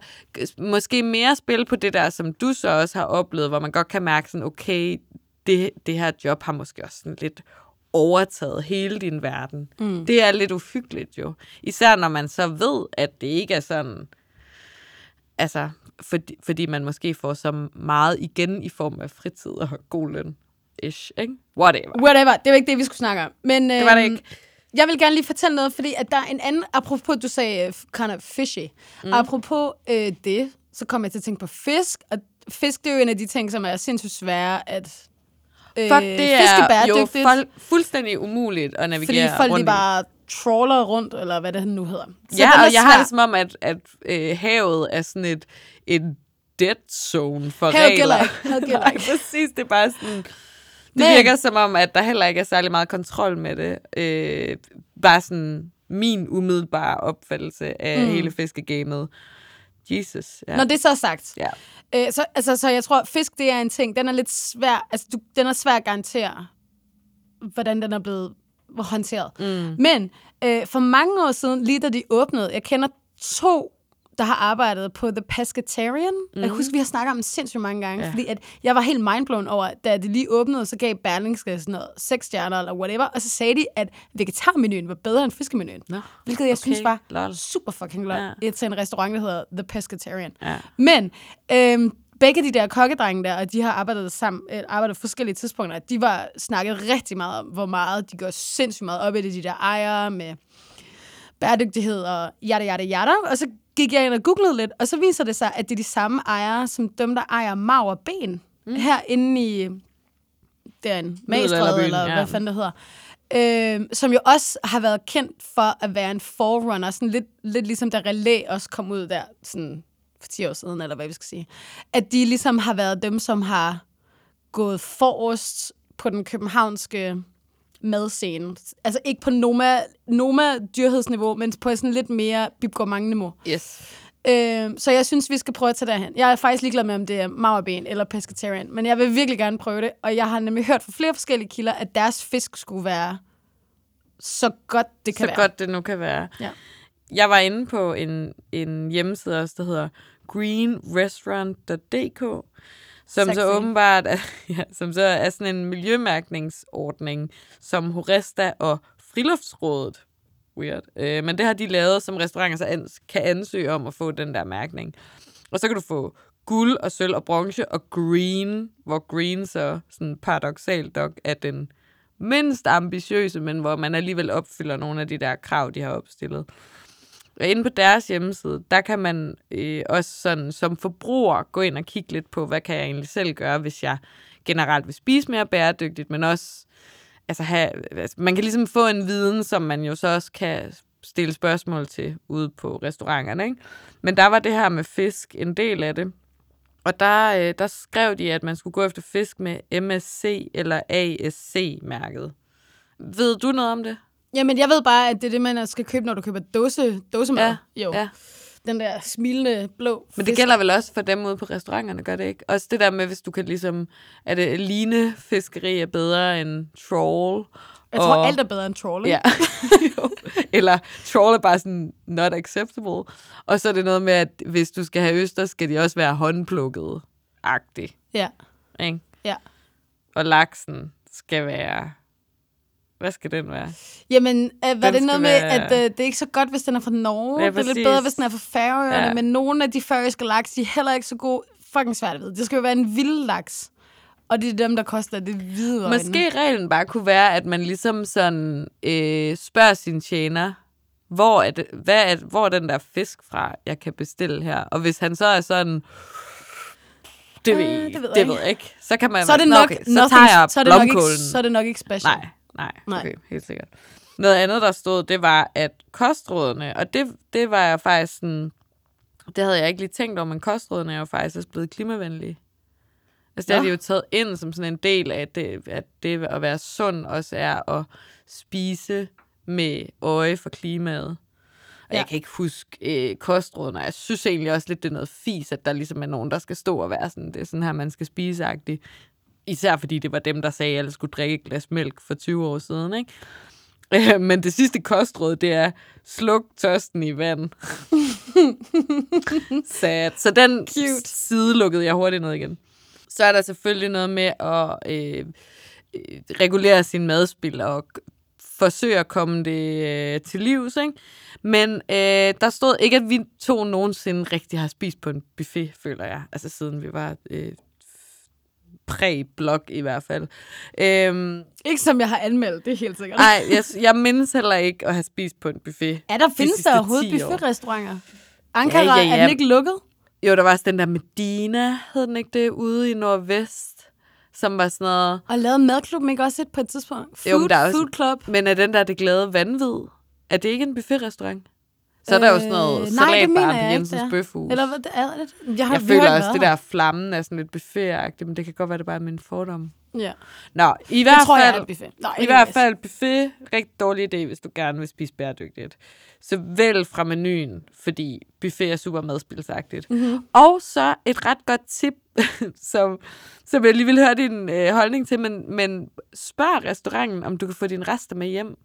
måske mere spille på det der, som du så også har oplevet, hvor man godt kan mærke sådan, okay, det, det her job har måske også sådan lidt overtaget hele din verden. Mm. Det er lidt uhyggeligt jo. Især når man så ved, at det ikke er sådan, altså, fordi, fordi man måske får så meget igen i form af fritid og god løn. Ish, ikke? Whatever. Whatever, det var ikke det, vi skulle snakke om. Men, Det var det øhm, ikke. Jeg vil gerne lige fortælle noget, fordi at der er en anden, apropos du sagde kind of fishy, mm. apropos øh, det, så kom jeg til at tænke på fisk, og fisk det er jo en af de ting, som er sindssygt svære at øh, Fuck, det er jo fol- fuldstændig umuligt at navigere fordi folk rundt de bare trawler rundt, eller hvad det nu hedder. Så ja, og jeg har det som om, at, at øh, havet er sådan et, et dead zone for Havet regler. gælder ikke. Havet gælder ikke. præcis. Det er bare sådan... Det Men- virker som om, at der heller ikke er særlig meget kontrol med det. Øh, bare sådan min umiddelbare opfattelse af mm. hele fiskegamet. Jesus. Ja. Når det så er sagt, ja. Øh, så, altså, så jeg tror, fisk det er en ting, den er lidt svær, altså du, den er svær at garantere, hvordan den er blevet håndteret. Mm. Men øh, for mange år siden, lige da de åbnede, jeg kender to, der har arbejdet på The Pescatarian. Mm. Jeg husker, vi har snakket om det sindssygt mange gange, Ja. fordi at jeg var helt mindblown over, da det lige åbnede, så gav Berlingske sådan noget seks stjerner eller whatever, og så sagde de, at vegetarmenuen var bedre end fiskemenuen. Nå, Hvilket jeg okay. synes var lol. super fucking Ja. ja. til en restaurant, der hedder The Pescatarian. Ja. Men øhm, begge de der kokkedrenge der, og de har arbejdet sammen, øh, arbejdet forskellige tidspunkter, de var snakket rigtig meget om, hvor meget de går sindssygt meget op i det, de der ejere med bæredygtighed og jada, jada, jada. Og så gik jeg ind og googlede lidt, og så viser det sig, at det er de samme ejere, som dem, der ejer Mav og Ben, mm. herinde i derinde, Magstræde, eller ja. hvad fanden det hedder. Øh, som jo også har været kendt for at være en forerunner, sådan lidt, lidt ligesom da Relais også kom ud der, sådan for 10 år siden, eller hvad vi skal sige. At de ligesom har været dem, som har gået forrest på den københavnske madscene. Altså ikke på Noma, Noma dyrhedsniveau, men på sådan lidt mere Bib niveau. Yes. Øh, så jeg synes, vi skal prøve at tage derhen. Jeg er faktisk ligeglad med, om det er maurben eller pescatarian, men jeg vil virkelig gerne prøve det, og jeg har nemlig hørt fra flere forskellige kilder, at deres fisk skulle være så godt det kan så være. godt det nu kan være. Ja. Jeg var inde på en, en hjemmeside også, der hedder greenrestaurant.dk, som Sexy. så åbenbart er, ja, som så er sådan en miljømærkningsordning, som Horesta og Friluftsrådet, weird, øh, men det har de lavet, som restauranter så ans- kan ansøge om at få den der mærkning. Og så kan du få guld og sølv og bronze og green, hvor green så sådan paradoxalt nok er den mindst ambitiøse, men hvor man alligevel opfylder nogle af de der krav, de har opstillet. Og inde på deres hjemmeside, der kan man øh, også sådan som forbruger gå ind og kigge lidt på, hvad kan jeg egentlig selv gøre, hvis jeg generelt vil spise mere bæredygtigt, men også altså have, altså, man kan ligesom få en viden, som man jo så også kan stille spørgsmål til ude på restauranterne. Ikke? Men der var det her med fisk en del af det. Og der, øh, der skrev de, at man skulle gå efter fisk med MSC eller ASC-mærket. Ved du noget om det? Jamen, jeg ved bare, at det er det, man skal købe, når du køber dåse, dåsemad. Ja, jo. ja. Den der smilende blå Men det fisk. gælder vel også for dem ude på restauranterne, gør det ikke? Også det der med, hvis du kan ligesom... Er det linefiskeri er bedre end trawl? Jeg tror, og- alt er bedre end trawl, ikke? Ja. Eller trawl er bare sådan not acceptable. Og så er det noget med, at hvis du skal have øster, skal de også være håndplukket agtigt Ja. ikke? ja. Og laksen skal være... Hvad skal den være? Jamen, øh, var Den det noget med, være- at øh, det er ikke så godt, hvis den er fra Norge? Ja, det er lidt bedre, hvis den er fra Færøerne, Ja. men nogle af de færøske laks, de er heller ikke så gode. Fucking svært at vide. Det skal jo være en vild laks. Og det er dem, der koster det hvide øjne. Måske reglen bare kunne være, at man ligesom sådan øh, spørger sin tjener, hvor er, det, hvad er, hvor er den der fisk fra, jeg kan bestille her? Og hvis han så er sådan, det ved, Øh, øh, det ved jeg det ikke. ved jeg ikke. Så kan man så er det nok, okay, så tager jeg så er det nok ikke, så er det nok ikke special. Nej, nej, Nej. okay, helt sikkert. Noget andet, der stod, det var, at kostrådene, og det, det var jeg faktisk sådan, det havde jeg ikke lige tænkt over, men kostrådene er jo faktisk også blevet klimavenlige. Altså, det har Nå. de jo taget ind som sådan en del af, at det, at det at være sund også er at spise med øje for klimaet. Og ja. Ja. jeg kan ikke huske øh, kostrådene, og jeg synes egentlig også lidt, det er noget fis, at der ligesom er nogen, der skal stå og være sådan, det er sådan her, man skal spise -agtigt. Især fordi det var dem, der sagde, at alle skulle drikke et glas mælk for 20 år siden, ikke? Øh, Men det sidste kostråd, det er, sluk tørsten i vand. Sad. Så den Cute. side lukkede jeg hurtigt ned igen. Så er der selvfølgelig noget med at øh, øh, regulere sin madspil og forsøge at komme det øh, til livs. Ikke? Men øh, der stod ikke, at vi to nogensinde rigtig har spist på en buffet, føler jeg. Altså siden vi var øh, præ-blog i hvert fald. Øhm, Ikke som jeg har anmeldt, det er helt sikkert. Nej, jeg, jeg mindes heller ikke at have spist på en buffet. Er der, de findes der overhovedet 10 år. buffetrestauranter? Ankara, Ja, ja, ja. er den ikke lukket? Jo, der var også den der Medina, hed den ikke det, ude i Nordvest, som var sådan noget... Og lavede madklubben ikke også et på et tidspunkt? Food, Jo, men der er også- food Club? Men er den der det glade vanvid, er det ikke en buffetrestaurant? Så er der jo sådan noget Øh, nej, det jeg på ikke, Jensens det er. Bøfhus. Eller hvad det er det? Jeg, har, jeg føler ikke også, det der flammen er sådan lidt buffetagtigt, men det kan godt være, det bare er min fordom. Ja. Nå, i Det hvert tror jeg er fald... et buffet. Nå, I hvert fald buffet, rigtig dårlig idé, hvis du gerne vil spise bæredygtigt. Så vælg fra menuen, fordi buffet er super madspilsagtigt. Mm-hmm. Og så et ret godt tip, som, som jeg lige vil høre din øh, holdning til, men, men spørg restauranten, om du kan få dine rester med hjem,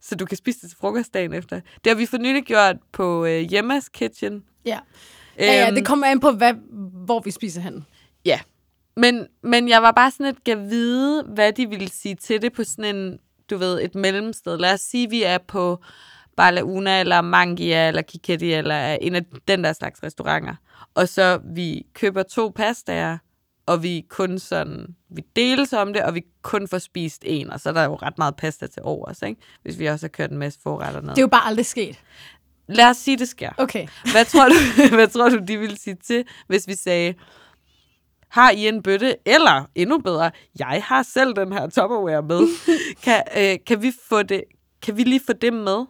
så du kan spise det til frokost dagen efter. Det har vi for nylig gjort på øh, Hjemmas Kitchen. Ja. Ja, ja, Øhm, det kommer an på, hvad, hvor vi spiser hen. Ja, men, men jeg var bare sådan lidt gav vide, hvad de ville sige til det på sådan en, du ved, et mellemsted. Lad os sige, vi er på Balauna, eller Mangia, eller Kiketi, eller en af den der slags restauranter. Og så vi køber to pastaer, og vi kun sådan, vi deles om det, og vi kun får spist en, og så er der jo ret meget pasta til overs, ikke? Hvis vi også har kørt en masse forretter ned. Det er jo bare aldrig sket. Lad os sige, det sker. Okay. Hvad tror du, hvad tror du de ville sige til, hvis vi sagde, har I en bøtte? Eller endnu bedre, jeg har selv den her Tupperware med. kan, øh, kan, vi få det, kan vi lige få det med?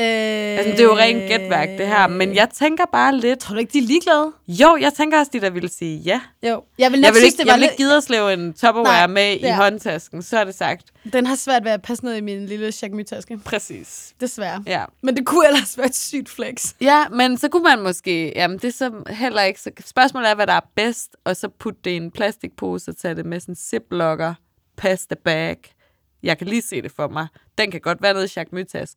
Altså, det er jo rent gætværk, det her. Men jeg tænker bare lidt... Tror du ikke, de er ligeglade? Jo, jeg tænker også, de der ville sige ja. Jo. Jeg vil Jeg vil synes, ikke, det jeg var vil ikke lidt... gide at slæve en Tupperware Nej, med i ja. håndtasken. Så er det sagt. Den har svært ved at passe ned i min lille Jacques Præcis. Desværre. Ja. Men det kunne ellers være et sygt flex. Ja, men så kunne man måske, jamen det er så heller ikke, så spørgsmålet er, hvad der er bedst, og så putte det i en plastikpose og tage det med sådan en ziplocker, pasta bag. Jeg kan lige se det for mig. Den kan godt være nede i Jacques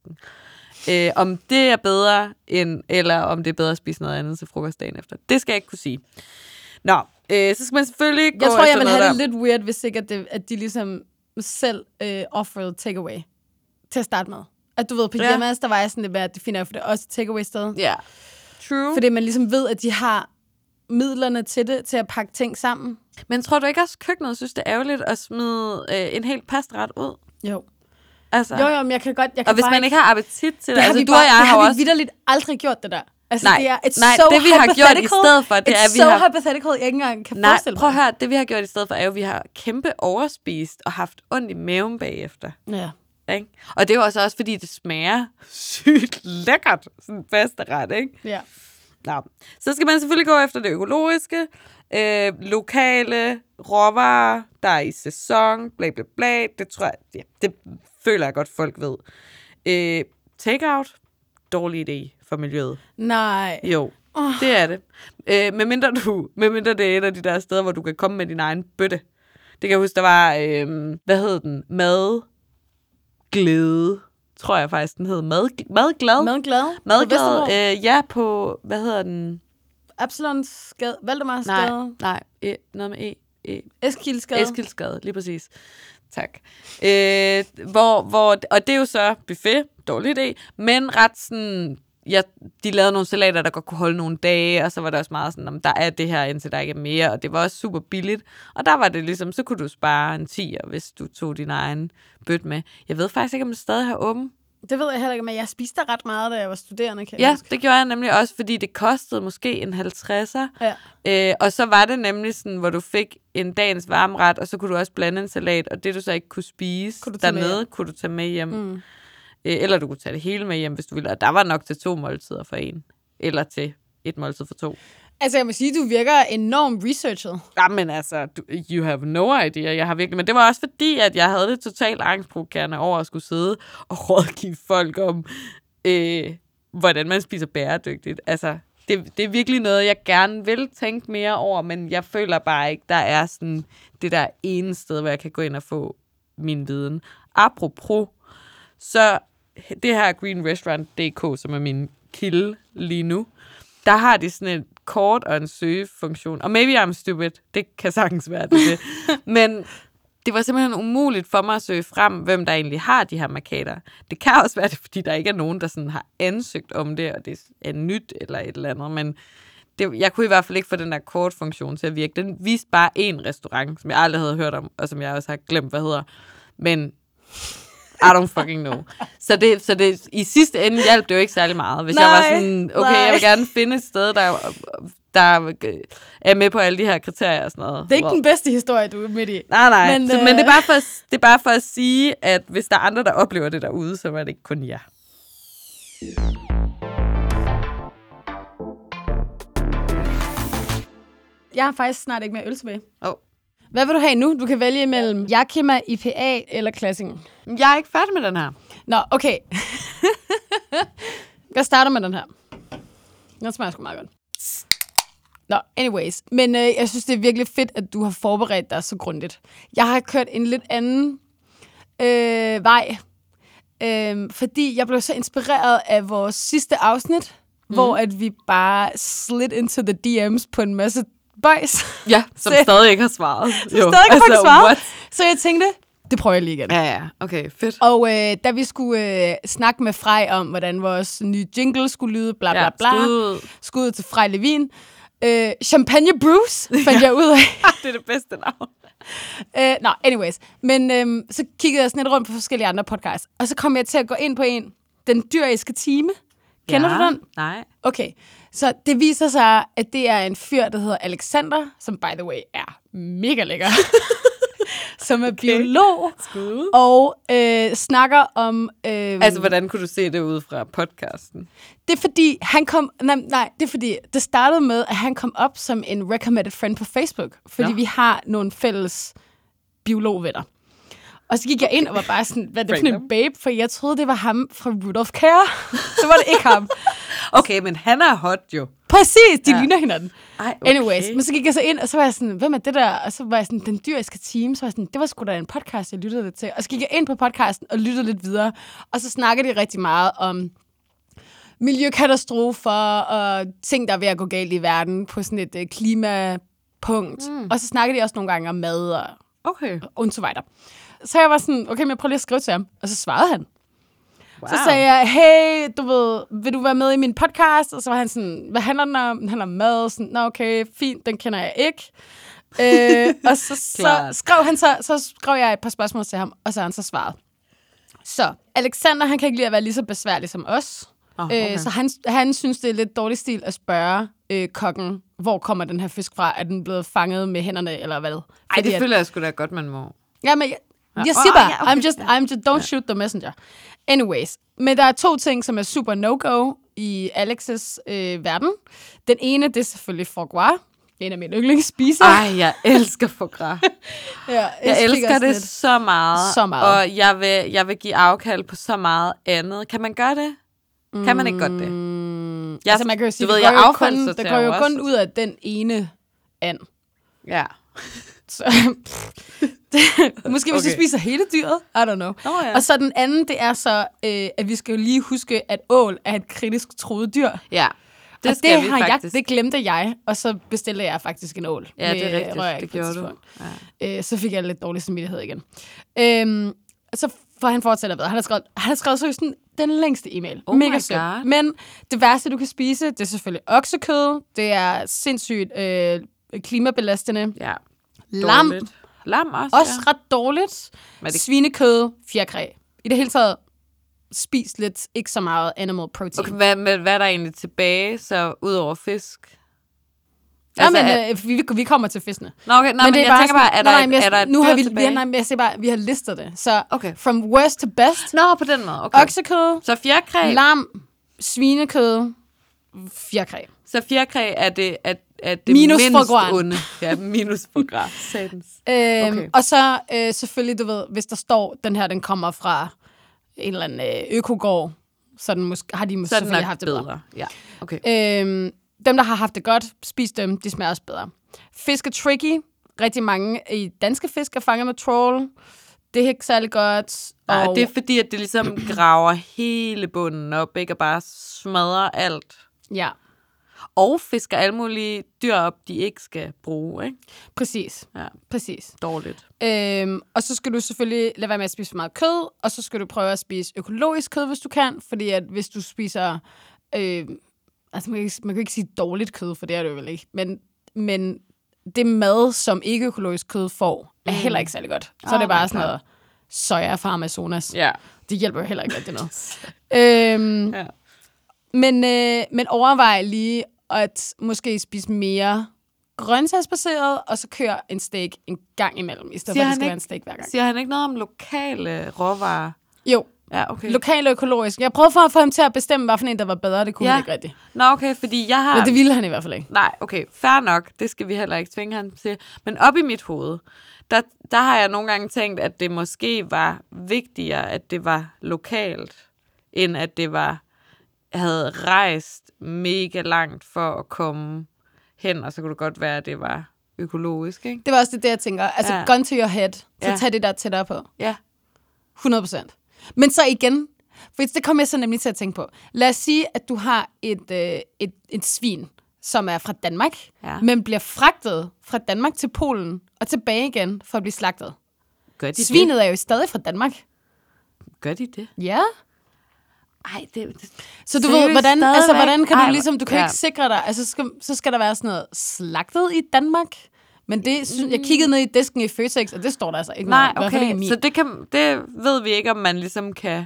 Øh, om det er bedre, end, eller om det er bedre at spise noget andet til frokost dagen efter. Det skal jeg ikke kunne sige. Nå, øh, så skal man selvfølgelig gå Jeg tror, jeg efter vil noget, have det der- lidt weird, hvis ikke, at, det, at de ligesom selv øh, offerede takeaway til at starte med. At du ved, på Ja. der var jeg sådan lidt med, at det finder jeg for det er også et takeaway-sted. Ja, true. Fordi man ligesom ved, at de har midlerne til det, til at pakke ting sammen. Men tror du ikke også, køkkenet synes, det er ærgerligt at smide øh, en helt pastret ud? Jo. Altså, Jo, jo, men jeg kan godt... Jeg kan og hvis man ikke har appetit til det, det altså du bare, og jeg det har vi også vidderligt aldrig gjort det der. Altså, Nej, det er, it's nej, so det, vi har gjort i stedet for, det er, vi so har- hypothetical, jeg ikke engang kan Nej, forestille prøv at mig. høre, det vi har gjort i stedet for, er jo, at vi har kæmpe overspist og haft ondt i maven bagefter. Ja. Ikke? Og det er jo også, også, fordi det smager sygt lækkert, sådan en pasteret, ikke? ja. Nå. Så skal man selvfølgelig gå efter det økologiske, øh, lokale råvarer, der er i sæson, bla bla bla. Det tror jeg, ja, det føler jeg godt, folk ved. Øh, takeout, dårlig idé for miljøet. Nej. Jo, oh. det er det. Øh, medmindre, du, medmindre det er et af de der steder, hvor du kan komme med din egen bøtte. Det kan jeg huske, der var, øh, hvad hed den? Mad glæde, tror jeg faktisk, den hed. Mad, madglad? Madglad? Madglad, øh, ja, på, hvad hedder den? Absalons gade, Valdemars Nej, nej, e, noget med E. e Eskildsgade. Eskildsgade, lige præcis. Tak. Øh, hvor, hvor, og det er jo så buffet, dårlig idé, men ret sådan, ja, de lavede nogle salater, der godt kunne holde nogle dage, og så var der også meget sådan, om der er det her, indtil der ikke er mere, og det var også super billigt. Og der var det ligesom, så kunne du spare en 10, hvis du tog din egen bøt med. Jeg ved faktisk ikke, om det stadig har åben. Det ved jeg heller ikke, men jeg spiste ret meget, da jeg var studerende, kan jeg Ja, huske. det gjorde jeg nemlig også, fordi det kostede måske en 50'er. Ja. Øh, og så var det nemlig sådan, hvor du fik en dagens varmret, og så kunne du også blande en salat, og det du så ikke kunne spise Kunne dernede, kunne du tage med hjem. Mm. Øh, eller du kunne tage det hele med hjem, hvis du ville. Og der var nok til to måltider for en. Eller til et måltid for to. Altså, jeg må sige, du virker enormt researchet. Jamen altså, du, you have no idea. Jeg har virkelig... Men det var også fordi, at jeg havde det totalt angstprovokerende over at skulle sidde og rådgive folk om, øh, hvordan man spiser bæredygtigt. Altså, det, det er virkelig noget, jeg gerne vil tænke mere over, men jeg føler bare ikke, der er sådan det der ene sted, hvor jeg kan gå ind og få min viden. Apropos, så det her greenrestaurant.dk, som er min kilde lige nu, der har de sådan et kort og en søgefunktion. Og maybe I'm stupid. Det kan sagtens være det. det. Men det var simpelthen umuligt for mig at søge frem, hvem der egentlig har de her markader. Det kan også være det, fordi der ikke er nogen, der sådan har ansøgt om det, og det er nyt eller et eller andet. Men det, jeg kunne i hvert fald ikke få den der kortfunktion til at virke. Den viste bare én restaurant, som jeg aldrig havde hørt om, og som jeg også har glemt, hvad hedder. Men I don't fucking know. Så, det, så det, i sidste ende hjalp det jo ikke særlig meget. Hvis nej, jeg var Nej, sådan, okay, jeg vil nej. gerne finde et sted, der, der er med på alle de her kriterier og sådan noget. Det er ikke den bedste historie, du er midt i. Nej, nej. Men, så, øh, men det, er bare for, det er bare for at sige, at hvis der er andre, der oplever det derude, så er det ikke kun jer. Jeg har faktisk snart ikke mere øl tilbage. Oh. Hvad vil du have nu? Du kan vælge mellem Yakima, IPA eller Klassing. Jeg er ikke færdig med den her. Nå, okay. jeg starter med den her. Den smager sgu meget godt. Nå, anyways. Men øh, jeg synes, det er virkelig fedt, at du har forberedt dig så grundigt. Jeg har kørt en lidt anden øh, vej. Øh, fordi jeg blev så inspireret af vores sidste afsnit, mm. hvor at vi bare slid into the DM's på en masse boys. Ja, som Så- stadig ikke har svaret. Som stadig ikke har svaret. What? Så jeg tænkte, det prøver jeg lige igen. Ja, ja. Okay, fedt. Og øh, da vi skulle øh, snakke med Frej om, hvordan vores nye jingle skulle lyde, bla bla Ja, bla. skud. Skud til Frej Levin. Øh, Champagne Bruce fandt jeg ud af. det er det bedste navn. øh, Nå, anyways. Men øh, så kiggede jeg sådan lidt rundt på forskellige andre podcasts. Og så kom jeg til at gå ind på en. Den dyriske time. Kender ja. du den? Nej. Okay, så det viser sig, at det er en fyr, der hedder Alexander, som by the way er mega lækker. som er okay. biolog Skud. og øh, snakker om... Øh, Altså, hvordan kunne du se det ud fra podcasten? Det er fordi, han kom... Nej, nej, det er fordi, det startede med, at han kom op som en recommended friend på Facebook. Fordi Nå. vi har nogle fælles biologvenner. Og så gik jeg ind og var bare sådan, hvad er det for en babe? For jeg troede, det var ham fra Rudolph Care. så var det ikke ham. Okay, men han er hot jo. Præcis, de Ja. ligner hinanden. Ej, okay. Anyways, men så gik jeg så ind, og så var jeg sådan, hvem er det der? Og så var jeg sådan, den dyriske team. Så var jeg sådan, det var sgu da en podcast, jeg lyttede lidt til. Og så gik jeg ind på podcasten og lyttede lidt videre. Og så snakker de rigtig meget om miljøkatastrofer og ting, der er ved at gå galt i verden på sådan et øh, klimapunkt. Mm. Og så snakker de også nogle gange om mad og, Okay. og så videre. Så jeg var sådan, okay, men jeg prøver lige at skrive til ham. Og så svarede han. Wow. Så sagde jeg, hey, du ved, vil du være med i min podcast? Og så var han sådan, hvad handler den om? Den handler om mad. Sådan, Nå, okay, fint, den kender jeg ikke. øh, og så, så skrev han så, så skrev jeg et par spørgsmål til ham, og så har han så svaret. Så Alexander, han kan ikke lide at være lige så besværlig som os. Oh, Okay. Øh, så han, han synes, det er lidt dårlig stil at spørge øh, kokken, hvor kommer den her fisk fra? Er den blevet fanget med hænderne, eller hvad? Ej, det føler jeg sgu da godt, man må. Ja, men jeg, jeg siger bare, okay. I'm just, I'm just, don't shoot the messenger. Anyways, men der er to ting, som er super no-go i Alexes øh, verden. Den ene, det er selvfølgelig foie gras. en af mine yndlingsspiser. Ej, jeg elsker foie gras. ja, Jeg fik elsker det lidt- så meget. Så meget. Og jeg vil, jeg vil give afkald på så meget andet. Kan man gøre det? Kan man ikke godt det? Mm, Jeg- altså man kan jo sige, du ved, det jeg går jo kun, det går jo kun også. ud af den ene and. Ja. Så, måske hvis du Okay. spiser hele dyret, I don't know. Nå ja. Og så den anden, det er så, øh, at vi skal jo lige huske, at ål er et kritisk troet dyr. Ja. Det og det har faktisk. Jeg, det glemte jeg, og så bestilte jeg faktisk en ål. ja, det er rigtigt. røræg Det gjorde du. Ja. Øh, så fik jeg lidt dårlig samvittighed igen. Øhm, så får han fortsætter ved. Han har skrevet, han har skrevet seriøst den, den længste e-mail. Oh Mega sødt. Men det værste, du kan spise, det er selvfølgelig oksekød. Det er sindssygt øh, klimabelastende. ja. Lam, Dårligt. Lam også, også ja. ret dårligt. Men det- Svinekød, fjerkræ. I det hele taget, spis lidt ikke så meget animal protein. Okay, hvad, hvad, hvad er der egentlig tilbage, så ud over fisk? Ja, men er- øh, vi, vi kommer til fiskene. Nå, okay, nej, men, jeg tænker bare, er der, nej, et- men jeg, er der et nu har vi, vi tilbage? har, nej, men jeg siger bare, vi har listet det. Så Okay. from worst to best, Nå, på den måde, okay. oksekød, Så fjerkræ, lam, svinekød, fjerkræ. Så fjerkræ er det, er, er det Minus mindst gras. onde. Ja, minus foie gras. Satans. Øhm, Okay. Og så øh, selvfølgelig, du ved, hvis der står, den her, den kommer fra en eller anden øh, økogård, så den måske, har de måske Så den selvfølgelig nok haft det bedre. bedre. Ja, okay. Øhm, dem, der har haft det godt, spis dem. De smager også bedre. Fisk er tricky. Rigtig mange i danske fisk er fanget med trawl. Det er ikke særlig godt. Nej, og, det er fordi, at det ligesom graver hele bunden op, ikke? Og bare smadrer alt. Ja, Og fisker alle mulige dyr op, de ikke skal bruge, ikke? præcis. Ja, præcis. dårligt. Øhm, og så skal du selvfølgelig lade være med at spise for meget kød, og så skal du prøve at spise økologisk kød, hvis du kan, fordi at hvis du spiser, øh, altså man kan, ikke, man kan ikke sige dårligt kød, for det er det jo vel ikke, men, men det mad, som ikke økologisk kød får, er heller ikke særlig godt. Så er Ah, det bare sådan noget soja fra Amazonas. Ja. Det hjælper jo heller ikke rigtig noget. øhm, Ja. men, øh, men overvej lige at måske spise mere grøntsagsbaseret, og så køre en steak en gang imellem, i stedet Siger for at det skal ikke- være en steak hver gang. Siger han ikke noget om lokale råvarer? Jo, Ja, okay. lokal og økologisk. Jeg prøvede for at få ham til at bestemme, hvad for en, der var bedre. Det kunne Ja. han ikke rigtigt. Nå, okay, fordi jeg har... Men det ville han i hvert fald ikke. Nej, okay, fair nok. Det skal vi heller ikke tvinge ham til. Men op i mit hoved, der, der har jeg nogle gange tænkt, at det måske var vigtigere, at det var lokalt, end at det var havde rejst mega langt for at komme hen, og så kunne det godt være, at det var økologisk, ikke? Det var også det, jeg tænker. Altså, Ja. gun to your head. Så Ja. tag det der tættere på. Ja. 100 procent. Men så igen, for det kommer jeg så nemlig til at tænke på. Lad os sige, at du har et, øh, et, et svin, som er fra Danmark, Ja. men bliver fragtet fra Danmark til Polen og tilbage igen for at blive slagtet. Gør de Svinet er jo stadig fra Danmark. det? Gør de det? Ja. Ej, det, det Så du ved, hvordan, altså, stadigvæk? hvordan kan Ej, du ligesom, du kan ja. ikke sikre dig, altså skal, så skal der være sådan noget slagtet i Danmark, men det, synes, jeg kiggede ned i disken i Føtex, og det står der altså ikke Nej, noget, i okay. Så det, kan, det ved vi ikke, om man ligesom kan,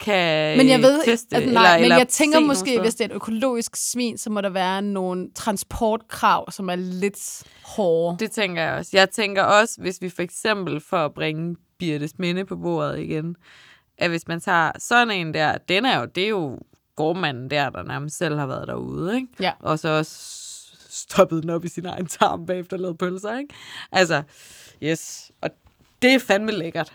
kan Men jeg ved, teste, at, nej, eller, men eller jeg tænker måske, hvis det er et økologisk svin, så må der være nogle transportkrav, som er lidt hårde. Det tænker jeg også. Jeg tænker også, hvis vi for eksempel, for at bringe Birtes minde på bordet igen, at hvis man tager sådan en der, den er jo, det er jo gårdmanden der, der nærmest selv har været derude, ikke? Ja. Og så også stoppet den op i sin egen tarm bagefter og lavet pølser, ikke? Altså, yes. Og det er fandme lækkert.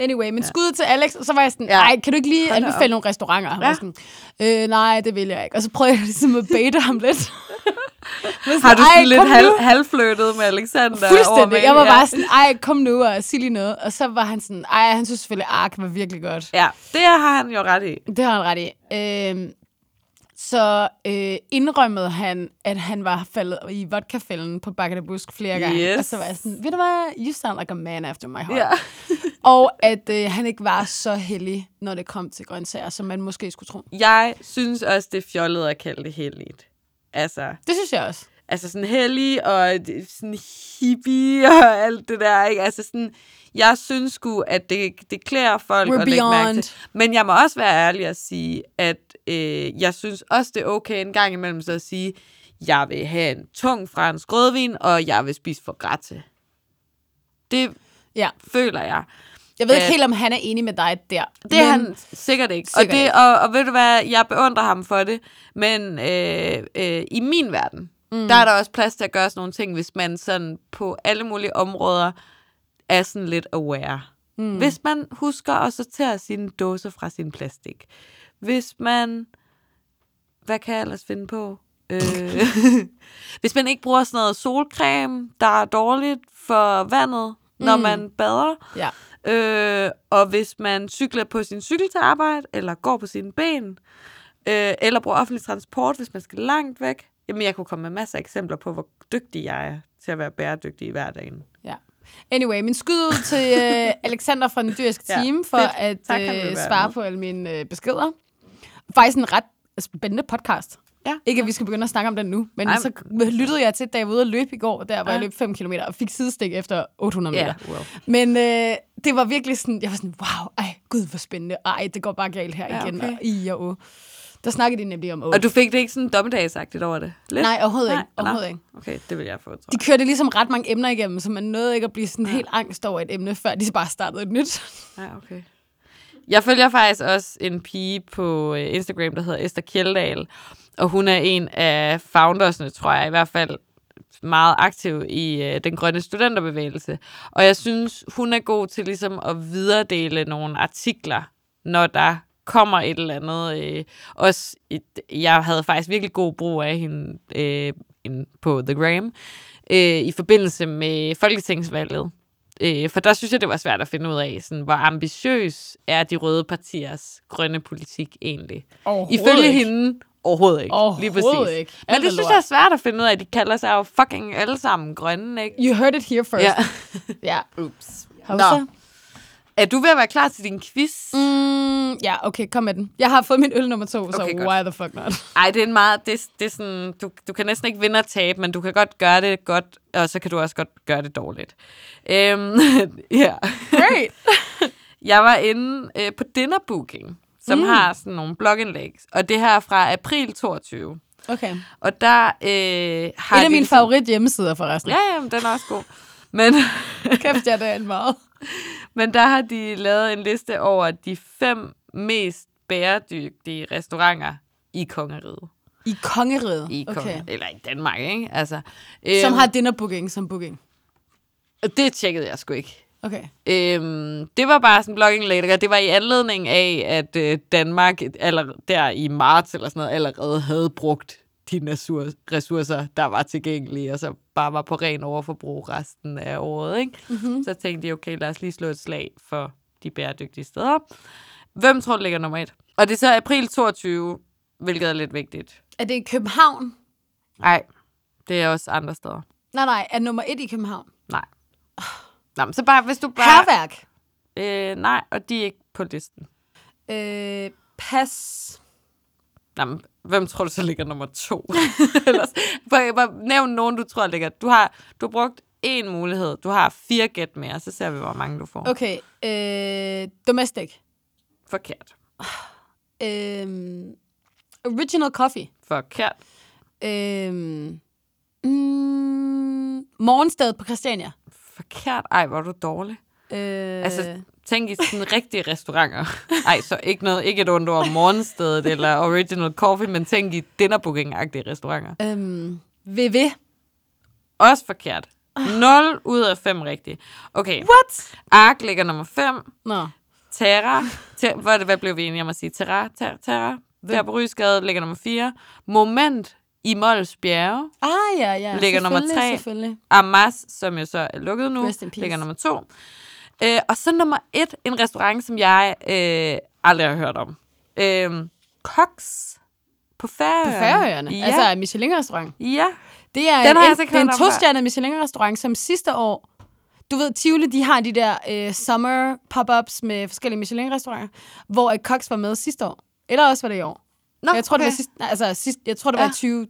Anyway, men ja. skud til Alex, og så var jeg sådan, nej, kan du ikke lige Hold anbefale nogle restauranter? Han Ja. var sådan, øh, nej, det vil jeg ikke. Og så prøvede jeg ligesom at bait ham lidt. Men Har du "Ej, sådan lidt kom nu." halv, halvfløtet med Alexander? Fuldstændig. mail? Jeg var Ja. bare sådan, ej, kom nu og sig lige noget. Og så var han sådan, ej, han synes selvfølgelig, Ark var virkelig godt. Ja, det har han jo ret i. Det har han ret i. Øhm, så øh, indrømmede han, at han var faldet i vodkafælden på Busk flere gange. Yes. Og så var jeg sådan, ved du hvad, you sound like a man after my heart. Ja. Og at øh, han ikke var så heldig, når det kom til grøntsager, som man måske skulle tro. Jeg synes også, det er fjollet at kalde det heldigt. Altså, Det synes jeg også. altså sådan hellig og sådan hippie og alt det der, ikke? Altså sådan, jeg synes sgu, at det, det klæder folk We're at lægge mærke beyond. til. Men jeg må også være ærlig at sige, at øh, jeg synes også, det er okay en gang imellem så at sige, jeg vil have en tung fransk rødvin, og jeg vil spise for gratte. Det Ja. føler jeg. Jeg ved ikke Øh, helt, om han er enig med dig der. Det er han sikkert ikke. Sikkert og, det, ikke. Og, og ved du hvad, jeg beundrer ham for det, men øh, øh, i min verden, Mm. Der er der også plads til at gøre sådan nogle ting, hvis man sådan på alle mulige områder er sådan lidt aware. Mm. Hvis man husker at sortere sine dåser fra sin plastik. Hvis man... Hvad kan jeg ellers finde på? Øh, hvis man ikke bruger sådan noget solcreme, der er dårligt for vandet, når Mm. man bader. Ja. Øh, og hvis man cykler på sin cykel til arbejde, eller går på sine ben, øh, eller bruger offentlig transport, hvis man skal langt væk. Jamen, jeg kunne komme med masser af eksempler på, hvor dygtig jeg er til at være bæredygtig i hverdagen. Ja. Anyway, min skud ud til øh, Alexander fra den dyriske Ja, team for fedt. at Tak, øh, svare med. på alle mine øh, beskeder. Faktisk en ret spændende podcast. Ja. Ikke, at vi skal begynde at snakke om den nu, men Ej, så lyttede jeg til, da jeg var ude at løbe i går, der hvor Ja. jeg løb 5 km og fik sidestik efter 800 meter. Ja, well. Men øh, det var virkelig sådan, jeg var sådan, wow, ej, gud, hvor spændende. Ej, det går bare galt her Ja, igen. okay. Og, i og å. Der snakkede de nemlig om å. Og du fik det ikke sådan dommedagsagtigt over det? Lidt? Nej, overhovedet Nej, ikke. Overhovedet ikke. Okay, det vil jeg få, tror De kørte ligesom ret mange emner igennem, så man nåede ikke at blive sådan helt angst over et emne, før de bare startede et nyt. Ja, okay. Jeg følger faktisk også en pige på øh, Instagram, der hedder Esther Kjeldahl, og hun er en af foundersne, tror jeg, i hvert fald meget aktiv i øh, den grønne studenterbevægelse. Og jeg synes, hun er god til ligesom at videredele nogle artikler, når der kommer et eller andet. Øh, også et, jeg havde faktisk virkelig god brug af hende øh, på The Gram øh, i forbindelse med folketingsvalget. Øh, for der synes jeg, det var svært at finde ud af, sådan, hvor ambitiøs er de røde partiers grønne politik egentlig. Ifølge hende overhovedet ikke. lige Overhovedet præcis. ikke. Men Alt det synes lort. jeg er svært at finde ud af. De kalder sig jo fucking alle sammen grønne, ikke? You heard it here first. Ja. ja. Ups. Hovsa. Nå. Er du ved at være klar til din quiz? Mm, ja, okay, kom med den. Jeg har fået min øl nummer to, så Okay, godt. why the fuck not? Ej, det er en meget... Det, det er sådan, du, du kan næsten ikke vinde og tabe, men du kan godt gøre det godt, og så kan du også godt gøre det dårligt. Øhm, ja. Great. Jeg var inde øh, på Dinner Booking, som mm. har sådan nogle blogindlæg, og det her er fra april 22. Okay. Og der øh, har En af mine favorit hjemmesider forresten. Ja, ja, den er også god. Men, Kæft, jeg er det meget. men der har de lavet en liste over de fem mest bæredygtige restauranter i kongeriget. I kongeriget. I okay. okay. Eller i Danmark, ikke? Altså, Som øhm, har dinner booking som booking. Det tjekkede jeg sgu ikke. Okay. Øhm, det var bare sådan en blogginglæg, og det var i anledning af, at øh, Danmark aller, der i marts eller sådan noget, allerede havde brugt de ressour- ressourcer, der var tilgængelige, og så bare var på ren overforbrug resten af året. Ikke? Mm-hmm. Så tænkte de, okay, lad os lige slå et slag for de bæredygtige steder. Hvem tror du ligger nummer et? Og det er så april 22, hvilket er lidt vigtigt. Er det i København? Nej, det er også andre steder. Nej, nej. Er nummer et i København? Nej. Nå, men så bare, hvis du bare... Herværk. Øh, nej, og de er ikke på listen. Øh, pas. Nå, men, hvem tror du så ligger nummer to? Ellers, bare, bare nævn nogen, du tror ligger. Du har, du har brugt én mulighed. Du har fire gæt mere, så ser vi, hvor mange du får. Okay. Øh, domestic. Forkert. Øh, original coffee. Forkert. Øh, mm, morgensted på Christiania. Forkert. Ej, hvor er du dårlig. Øh, Altså, tænk i sådan rigtige restauranter. Ej, så ikke, noget, ikke et ondt ord morgenstedet eller original coffee, men tænk i dinnerbooking-agtige restauranter. øhm, VV. Også forkert. 0 ud af 5 rigtige. Okay. What? Ark ligger nummer 5. Nå. Terra, ter, hvad, det, hvad blev vi enige om at sige? Terra, ter, Terra, der på Rysgade ligger nummer 4. Moment i Mols Bjerge. Ah, ja, ja. Ligger nummer Selvfølgelig, tre. Selvfølgelig. Amas, som jo så er lukket nu, ligger nummer 2. Øh, og så nummer et, en restaurant, som jeg øh, aldrig har hørt om. Øh, Koks på Færøerne. På Færøerne? Ja. Altså Michelin-restaurant? Ja. Det er Den har en, altså jeg så det er en tostjernet Michelin-restaurant, som sidste år... Du ved, Tivoli, de har de der øh, summer pop-ups med forskellige Michelin-restauranter, hvor Cox var med sidste år. Eller også var det i år. Nå, jeg tror, okay. det var sidst, nej, altså, sidst, jeg tror, det var ja. 20,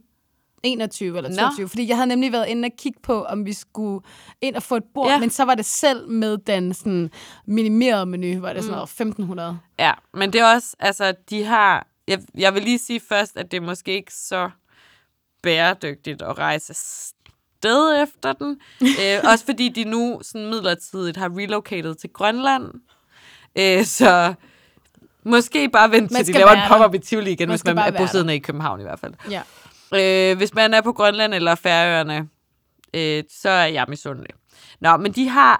21 eller 22, Nå. fordi jeg havde nemlig været inde og kigge på, om vi skulle ind og få et bord, ja. men så var det selv med den sådan, minimerede menu, var det sådan mm. noget 1.500. Ja, men det er også, altså de har, jeg, jeg vil lige sige først, at det er måske ikke så bæredygtigt at rejse sted efter den. øh, også fordi de nu sådan midlertidigt har relocated til Grønland. Øh, så måske bare vente til de laver en pop-up i Tivoli igen, man hvis man er bosiddende i København i hvert fald. Ja. Øh, hvis man er på Grønland eller Færøerne, øh, så er jeg misundelig. Nå, men de har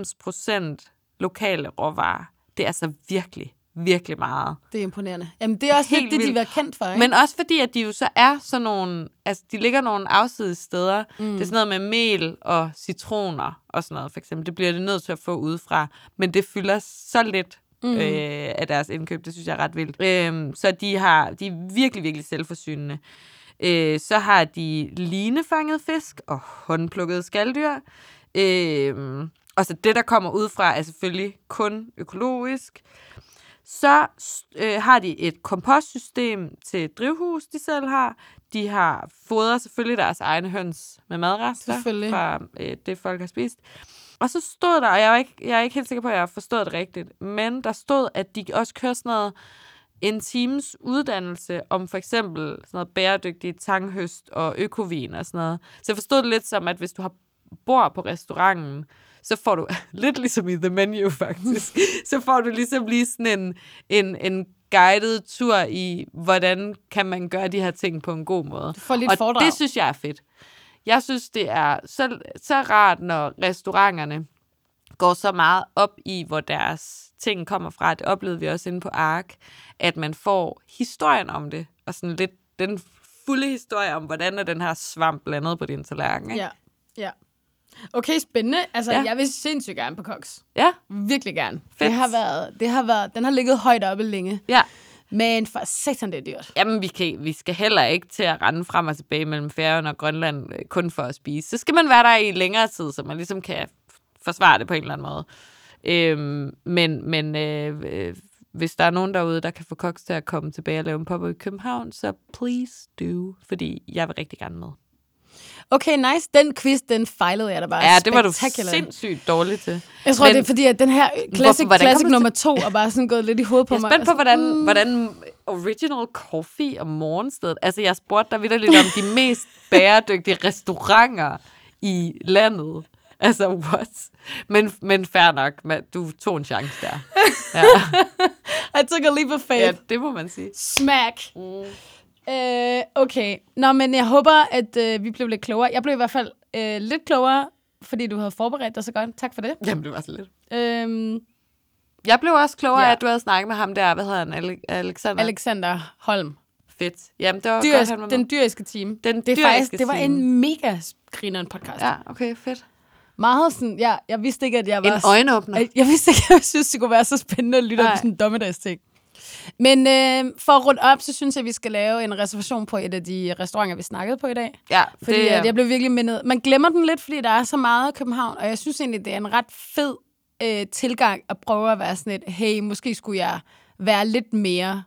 70-90 procent lokale råvarer. Det er altså virkelig, virkelig meget. Det er imponerende. Jamen, det er også Helt lidt det, de var kendt for, ikke? Men også fordi, at de jo så er sådan nogle... Altså, de ligger nogle afsides steder. Mm. Det er sådan noget med mel og citroner og sådan noget, for eksempel. Det bliver det nødt til at få udefra. Men det fylder så lidt mm. øh, af deres indkøb. Det synes jeg er ret vildt. Øh, så de, har, de er virkelig, virkelig selvforsynende. Øh, så har de linefanget fisk og håndplukket skalddyr. Øh, og så det, der kommer udefra, er selvfølgelig kun økologisk. Så øh, har de et kompostsystem til drivhus, de selv har. De har fodret selvfølgelig deres egne høns med madrester fra øh, det, folk har spist. Og så stod der, og jeg er, ikke, jeg er ikke helt sikker på, at jeg har forstået det rigtigt, men der stod, at de også kører sådan noget en times uddannelse om for eksempel sådan noget bæredygtig tanghøst og økovin og sådan noget. Så jeg forstod det lidt som, at hvis du har bor på restauranten, så får du, lidt ligesom i The Menu faktisk, så får du ligesom lige sådan en, en, en guided tur i, hvordan kan man gøre de her ting på en god måde. Du får lidt og foredrag. det synes jeg er fedt. Jeg synes, det er så, så rart, når restauranterne går så meget op i, hvor deres ting kommer fra. Det oplevede vi også inde på ARK, at man får historien om det, og sådan lidt den fulde historie om, hvordan er den her svamp blandet på din tallerken. Ikke? Ja, ja. Okay, spændende. Altså, Ja. jeg vil sindssygt gerne på Cox. ja. Virkelig gerne. Fedt. Det har været, det har været, den har ligget højt oppe længe. ja. Men for satan, det er dyrt. Jamen, vi, kan, vi skal heller ikke til at rende frem og tilbage mellem Færøerne og Grønland øh, kun for at spise. Så skal man være der i længere tid, så man ligesom kan forsvare det på en eller anden måde. Øhm, men men øh, øh, hvis der er nogen derude, der kan få koks til at komme tilbage og lave en pop i København, så please do, fordi jeg vil rigtig gerne med. Okay, nice. Den quiz, den fejlede jeg da bare. Ja, det var du sindssygt dårlig til. Jeg tror, Men- det er fordi, at den her classic, hvordan kom classic nummer to er bare sådan gået lidt i hovedet på Jeg er mig. spændt på, Altså, hvordan, mm. hvordan Original Coffee og Morgenstedet... Altså, jeg spurgte dig vidt lidt om de mest bæredygtige restauranter i landet. Altså, what? Men, men fair nok, men du tog en chance der. Ja, I took a leap of faith. ja det må man sige. Smack. Mm. Øh, okay. Nå, men jeg håber, at øh, vi blev lidt klogere. Jeg blev i hvert fald øh, lidt klogere, fordi du havde forberedt dig så godt. Tak for det. Jamen, det var så lidt. Øhm, Jeg blev også klogere Ja. af, at du havde snakket med ham der. Hvad hedder han? Ale- Alexander? Alexander Holm. Fedt. Jamen, det var Dyrisk, godt, han var med. den dyriske team. Den det, er dyriske faktisk, det var team. en mega grineren podcast. Ja, okay, fedt. Meget sådan, ja, jeg vidste ikke, at jeg var... En øjenåbner. Jeg, jeg vidste ikke, at jeg synes, det kunne være så spændende at lytte om Nej. sådan en dommedagsting. Men øh, for at runde op, så synes jeg, at vi skal lave en reservation på et af de restauranter, vi snakkede på i dag. Ja, Fordi det, at jeg blev virkelig mindet. Man glemmer den lidt, fordi der er så meget af København, og jeg synes egentlig, det er en ret fed øh, tilgang at prøve at være sådan et, hey, måske skulle jeg være lidt mere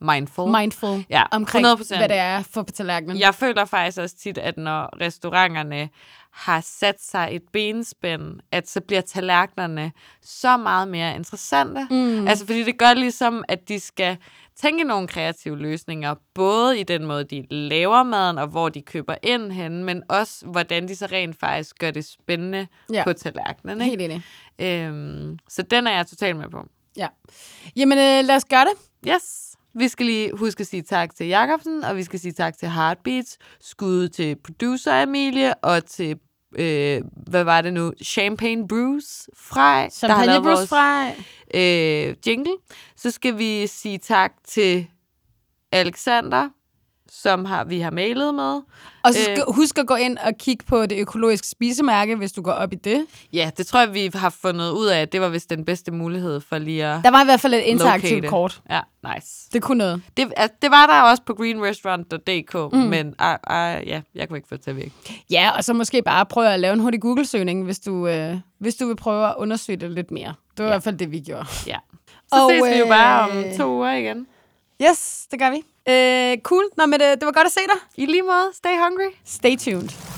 mindful. mindful Ja, omkring, 100%. hvad det er for på tallerkenen. Jeg føler faktisk også tit, at når restauranterne har sat sig et benspænd, at så bliver tallerkenerne så meget mere interessante. Mm. Altså, fordi det gør ligesom, at de skal tænke nogle kreative løsninger, både i den måde, de laver maden, og hvor de køber ind hen, men også, hvordan de så rent faktisk gør det spændende Ja. på tallerkenen. Helt Ikke? enig. Øhm, så den er jeg totalt med på. Ja. Jamen, øh, lad os gøre det. Yes. Vi skal lige huske at sige tak til Jacobsen, og vi skal sige tak til Heartbeats, skud til producer Emilie, og til, øh, hvad var det nu, Champagne Bruce Frej, der har Champagne lavet Bruce vores Frej. øh, jingle. Så skal vi sige tak til Alexander, som har, vi har mailet med. Og så skal, husk at gå ind og kigge på det økologiske spisemærke, hvis du går op i det. Ja, det tror jeg, vi har fundet ud af, at det var vist den bedste mulighed for lige at Der var i hvert fald et interaktivt kort. Ja, nice. Det kunne noget. Det, altså, det var der også på greenrestaurant.dk, mm. men uh, uh, ja, jeg kunne ikke få det til at virke. Ja, og så måske bare prøve at lave en hurtig Google-søgning, hvis du, øh, hvis du vil prøve at undersøge det lidt mere. Det var ja. i hvert fald det, vi gjorde. Ja. Så Og, ses vi jo øh, bare om to uger igen. Yes, det gør vi. Øh, cool. Nå, men det, det var godt at se dig. I lige måde, stay hungry. Stay tuned.